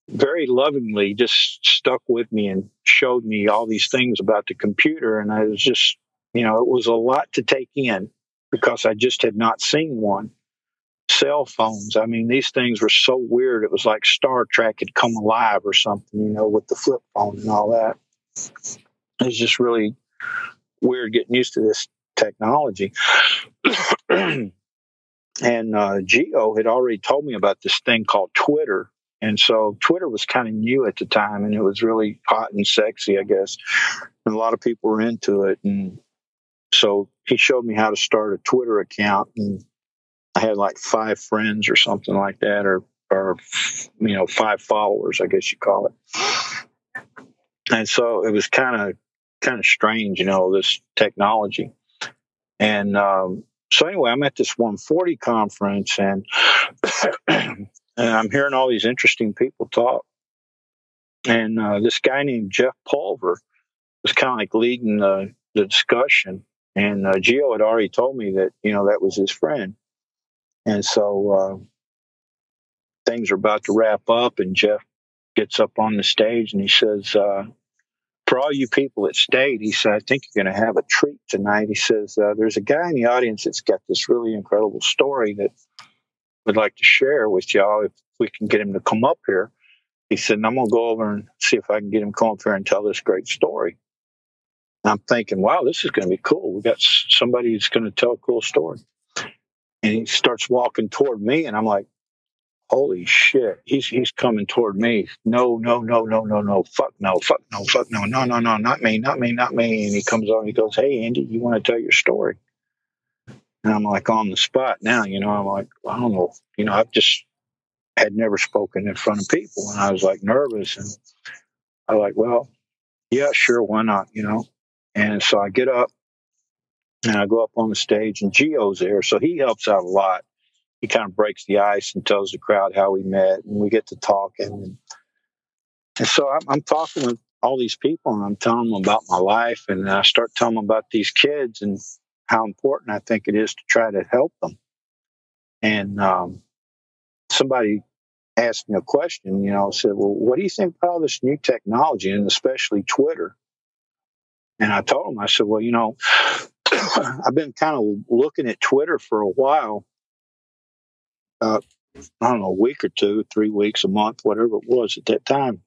very lovingly just stuck with me and showed me all these things about the computer. And I was just, you know, it was a lot to take in because I just had not seen one. Cell phones, I mean, these things were so weird. It was like Star Trek had come alive or something, you know, with the flip phone and all that. It was just really weird getting used to this technology. and uh, Geo had already told me about this thing called Twitter. And so Twitter was kind of new at the time and it was really hot and sexy, I guess. And a lot of people were into it. And so he showed me how to start a Twitter account. And I had like five friends or something like that, or, or, you know, five followers, I guess you call it. And so it was kind of, kind of strange, you know, this technology. And um, so anyway, I'm at this 140 conference and, and I'm hearing all these interesting people talk. And uh, this guy named Jeff Pulver was kind of like leading the, the discussion. And uh, Geo had already told me that, you know, that was his friend. And so uh, things are about to wrap up, and Jeff gets up on the stage and he says, uh, for all you people that stayed, he said, I think you're going to have a treat tonight. He says, uh, There's a guy in the audience that's got this really incredible story that would like to share with y'all if we can get him to come up here. He said, I'm going to go over and see if I can get him come up here and tell this great story. And I'm thinking, wow, this is going to be cool. We got somebody who's going to tell a cool story. And he starts walking toward me, and I'm like, holy shit, he's he's coming toward me. No, no, no, no, no, no, fuck no, fuck no, fuck no, no, no, no, not me, not me, not me. And he comes on, he goes, Hey Andy, you want to tell your story? And I'm like on the spot now, you know, I'm like, I don't know, you know, I've just had never spoken in front of people and I was like nervous and I like, well, yeah, sure, why not, you know? And so I get up and I go up on the stage and Geo's there, so he helps out a lot he kind of breaks the ice and tells the crowd how we met, and we get to talking. And, and so I'm, I'm, talking with all these people, and I'm telling them about my life, and I start telling them about these kids and how important I think it is to try to help them. And um, somebody asked me a question, you know, said, "Well, what do you think about all this new technology, and especially Twitter?" And I told him, I said, "Well, you know." I've been kind of looking at Twitter for a while uh, I don't know, a week or two, three weeks, a month, whatever it was at that time.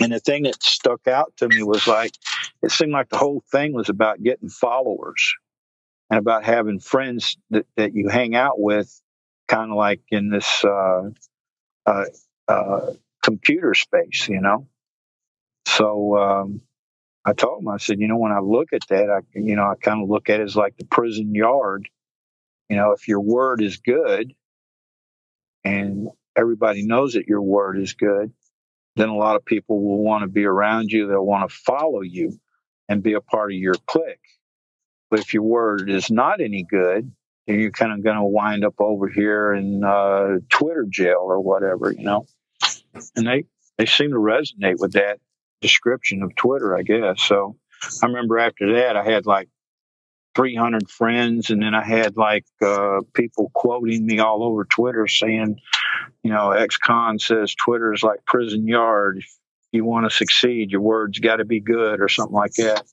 And the thing that stuck out to me was like, it seemed like the whole thing was about getting followers and about having friends that, that you hang out with, kind of like in this uh, uh, uh, computer space, you know. So um, I told him, I said, you know, when I look at that, I, you know, I kind of look at it as like the prison yard. You know, if your word is good and everybody knows that your word is good, then a lot of people will want to be around you. They'll want to follow you and be a part of your clique. But if your word is not any good, then you're kind of going to wind up over here in uh, Twitter jail or whatever, you know. And they they seem to resonate with that description of Twitter, I guess. So I remember after that, I had like 300 friends, and then I had like uh, people quoting me all over Twitter saying, you know, ex con says Twitter is like prison yard. If you want to succeed, your words got to be good, or something like that.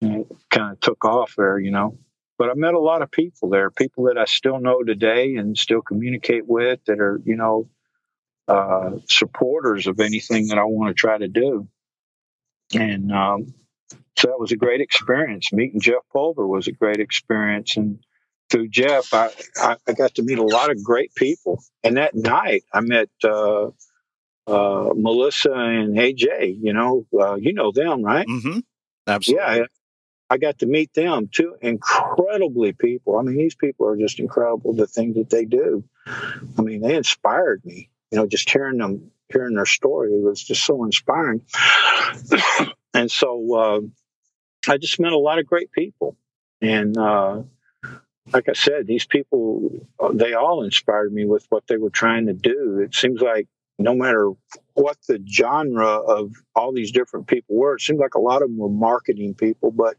And it kind of took off there, you know. But I met a lot of people there, people that I still know today and still communicate with that are, you know, uh, supporters of anything that I want to try to do. And um, so that was a great experience. Meeting Jeff Pulver was a great experience. And through Jeff, I, I, I got to meet a lot of great people. And that night, I met uh, uh, Melissa and AJ. You know, uh, you know them, right? Mm-hmm. Absolutely. Yeah, I got to meet them too. Incredibly people. I mean, these people are just incredible. The things that they do. I mean, they inspired me. You know, just hearing them, hearing their story, was just so inspiring. and so, uh, I just met a lot of great people, and uh, like I said, these people, they all inspired me with what they were trying to do. It seems like no matter what the genre of all these different people were, it seemed like a lot of them were marketing people, but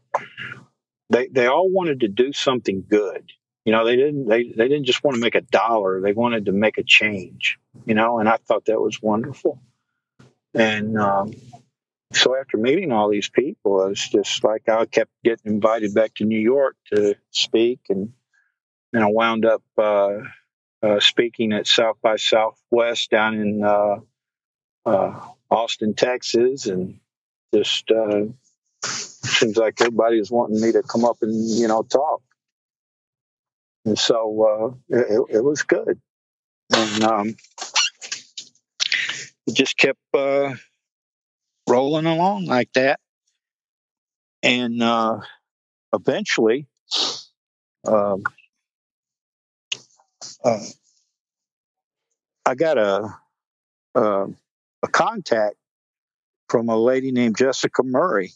they they all wanted to do something good. You know, they didn't they, they didn't just want to make a dollar, they wanted to make a change, you know, and I thought that was wonderful. And um, so after meeting all these people, it's just like I kept getting invited back to New York to speak and and I wound up uh, uh, speaking at South by Southwest down in uh, uh, Austin, Texas, and just uh, seems like everybody is wanting me to come up and you know talk, and so uh, it, it, was good, and um, it just kept uh, rolling along like that, and eventually. Um, uh, I got a, a, a contact from a lady named Jessica Murray,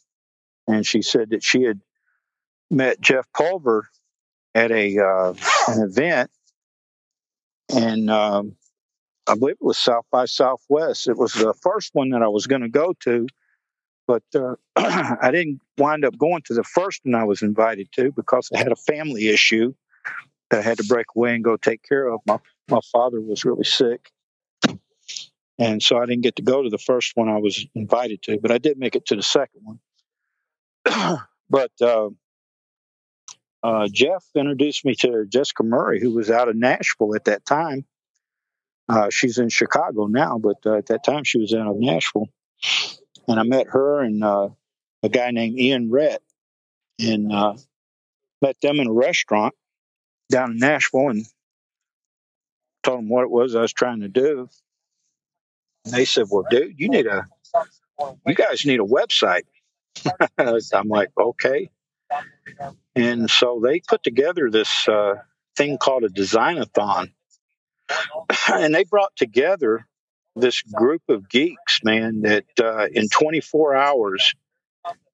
and she said that she had met Jeff Pulver at a uh, an event, and um, I believe it was South by Southwest. It was the first one that I was going to go to, but uh, I didn't wind up going to the first one I was invited to because I had a family issue that I had to break away and go take care of. My my father was really sick, and so I didn't get to go to the first one I was invited to, but I did make it to the second one. but uh, uh, Jeff introduced me to Jessica Murray, who was out of Nashville at that time. Uh, she's in Chicago now, but uh, at that time she was out of Nashville, and I met her and uh, a guy named Ian Rett, and uh, met them in a restaurant down in Nashville and told them what it was I was trying to do. And they said, "Well, dude, you need a, you guys need a website." I'm like, "Okay." And so they put together this uh, thing called a designathon, and they brought together this group of geeks, man. That uh, in 24 hours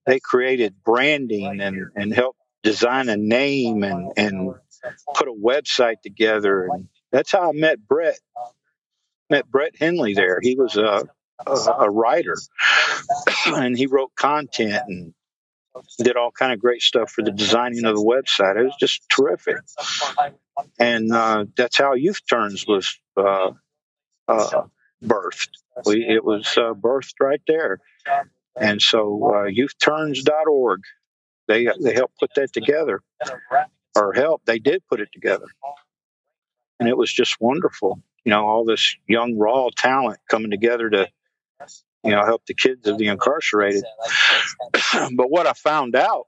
they created branding and and helped design a name and and put a website together. And that's how I met Brett. Met Brett Henley there. He was a, a, a writer, and he wrote content and did all kind of great stuff for the designing of the website. It was just terrific. And uh, that's how Youth Turns was uh, uh, birthed. We, it was uh, birthed right there. And so uh, youthturns.org, they, they helped put that together or help, they did put it together. And it was just wonderful. You know, all this young, raw talent coming together to, you know, help the kids of the incarcerated. but what I found out,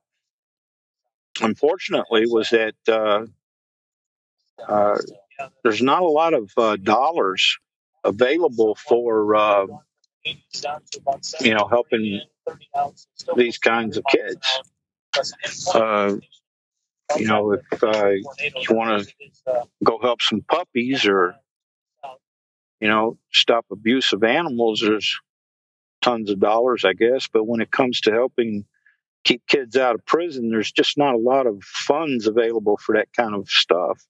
unfortunately, was that uh, uh, there's not a lot of uh, dollars available for uh, you know helping these kinds of kids. Uh, you know, if uh, you want to go help some puppies or you know stop abuse of animals, there's tons of dollars, I guess. But when it comes to helping keep kids out of prison, there's just not a lot of funds available for that kind of stuff.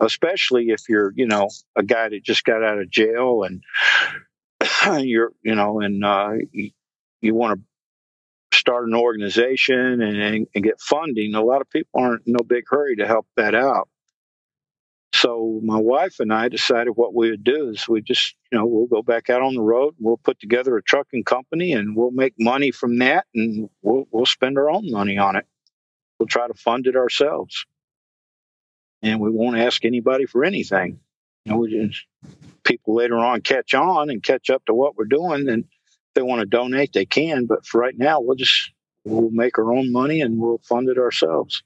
Especially if you're, you know, a guy that just got out of jail and you're, you know, and uh, you, want to start an organization and, and get funding. A lot of people aren't in no big hurry to help that out. So my wife and I decided what we would do is we just, you know, we'll go back out on the road. We'll put together a trucking company and we'll make money from that, and we'll we'll spend our own money on it. We'll try to fund it ourselves, and we won't ask anybody for anything. You know, we just, people later on catch on and catch up to what we're doing, and if they want to donate, they can. But for right now, we'll just we'll make our own money and we'll fund it ourselves.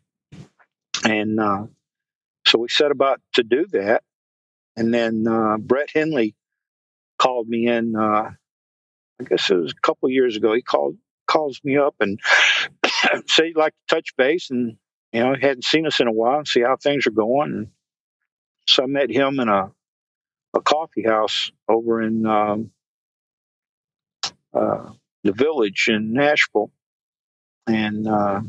And uh, so we set about to do that. And then uh, Brett Henley called me in, uh, I guess it was a couple years ago. He called calls me up and said he'd like to touch base and, you know, hadn't seen us in a while and see how things are going. And so I met him in a, a coffee house over in um, uh, the village in Nashville. And uh,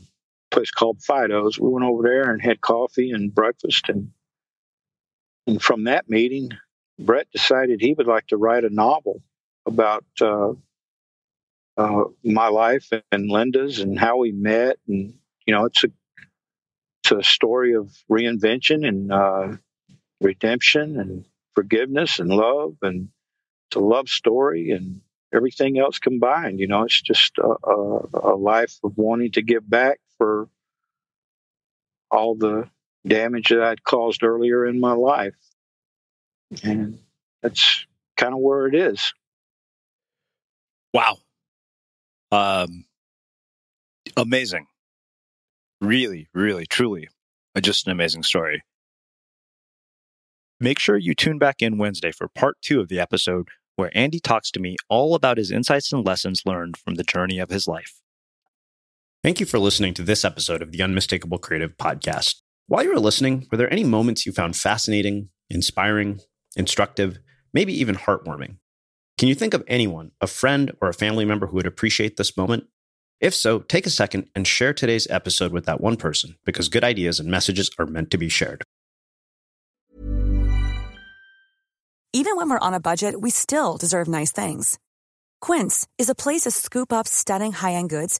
place called Fido's. We went over there and had coffee and breakfast, and and from that meeting, Brett decided he would like to write a novel about uh, uh, my life and Linda's and how we met, and you know, it's a it's a story of reinvention and uh, redemption and forgiveness and love, and it's a love story and everything else combined. You know, it's just a, a, a life of wanting to give back for all the damage that I'd caused earlier in my life. And that's kind of where it is. Wow. Um, amazing. Really, really, truly, just an amazing story. Make sure you tune back in Wednesday for part two of the episode where Andy talks to me all about his insights and lessons learned from the journey of his life. Thank you for listening to this episode of the Unmistakable Creative Podcast. While you were listening, were there any moments you found fascinating, inspiring, instructive, maybe even heartwarming? Can you think of anyone, a friend or a family member who would appreciate this moment? If so, take a second and share today's episode with that one person because good ideas and messages are meant to be shared. Even when we're on a budget, we still deserve nice things. Quince is a place to scoop up stunning high end goods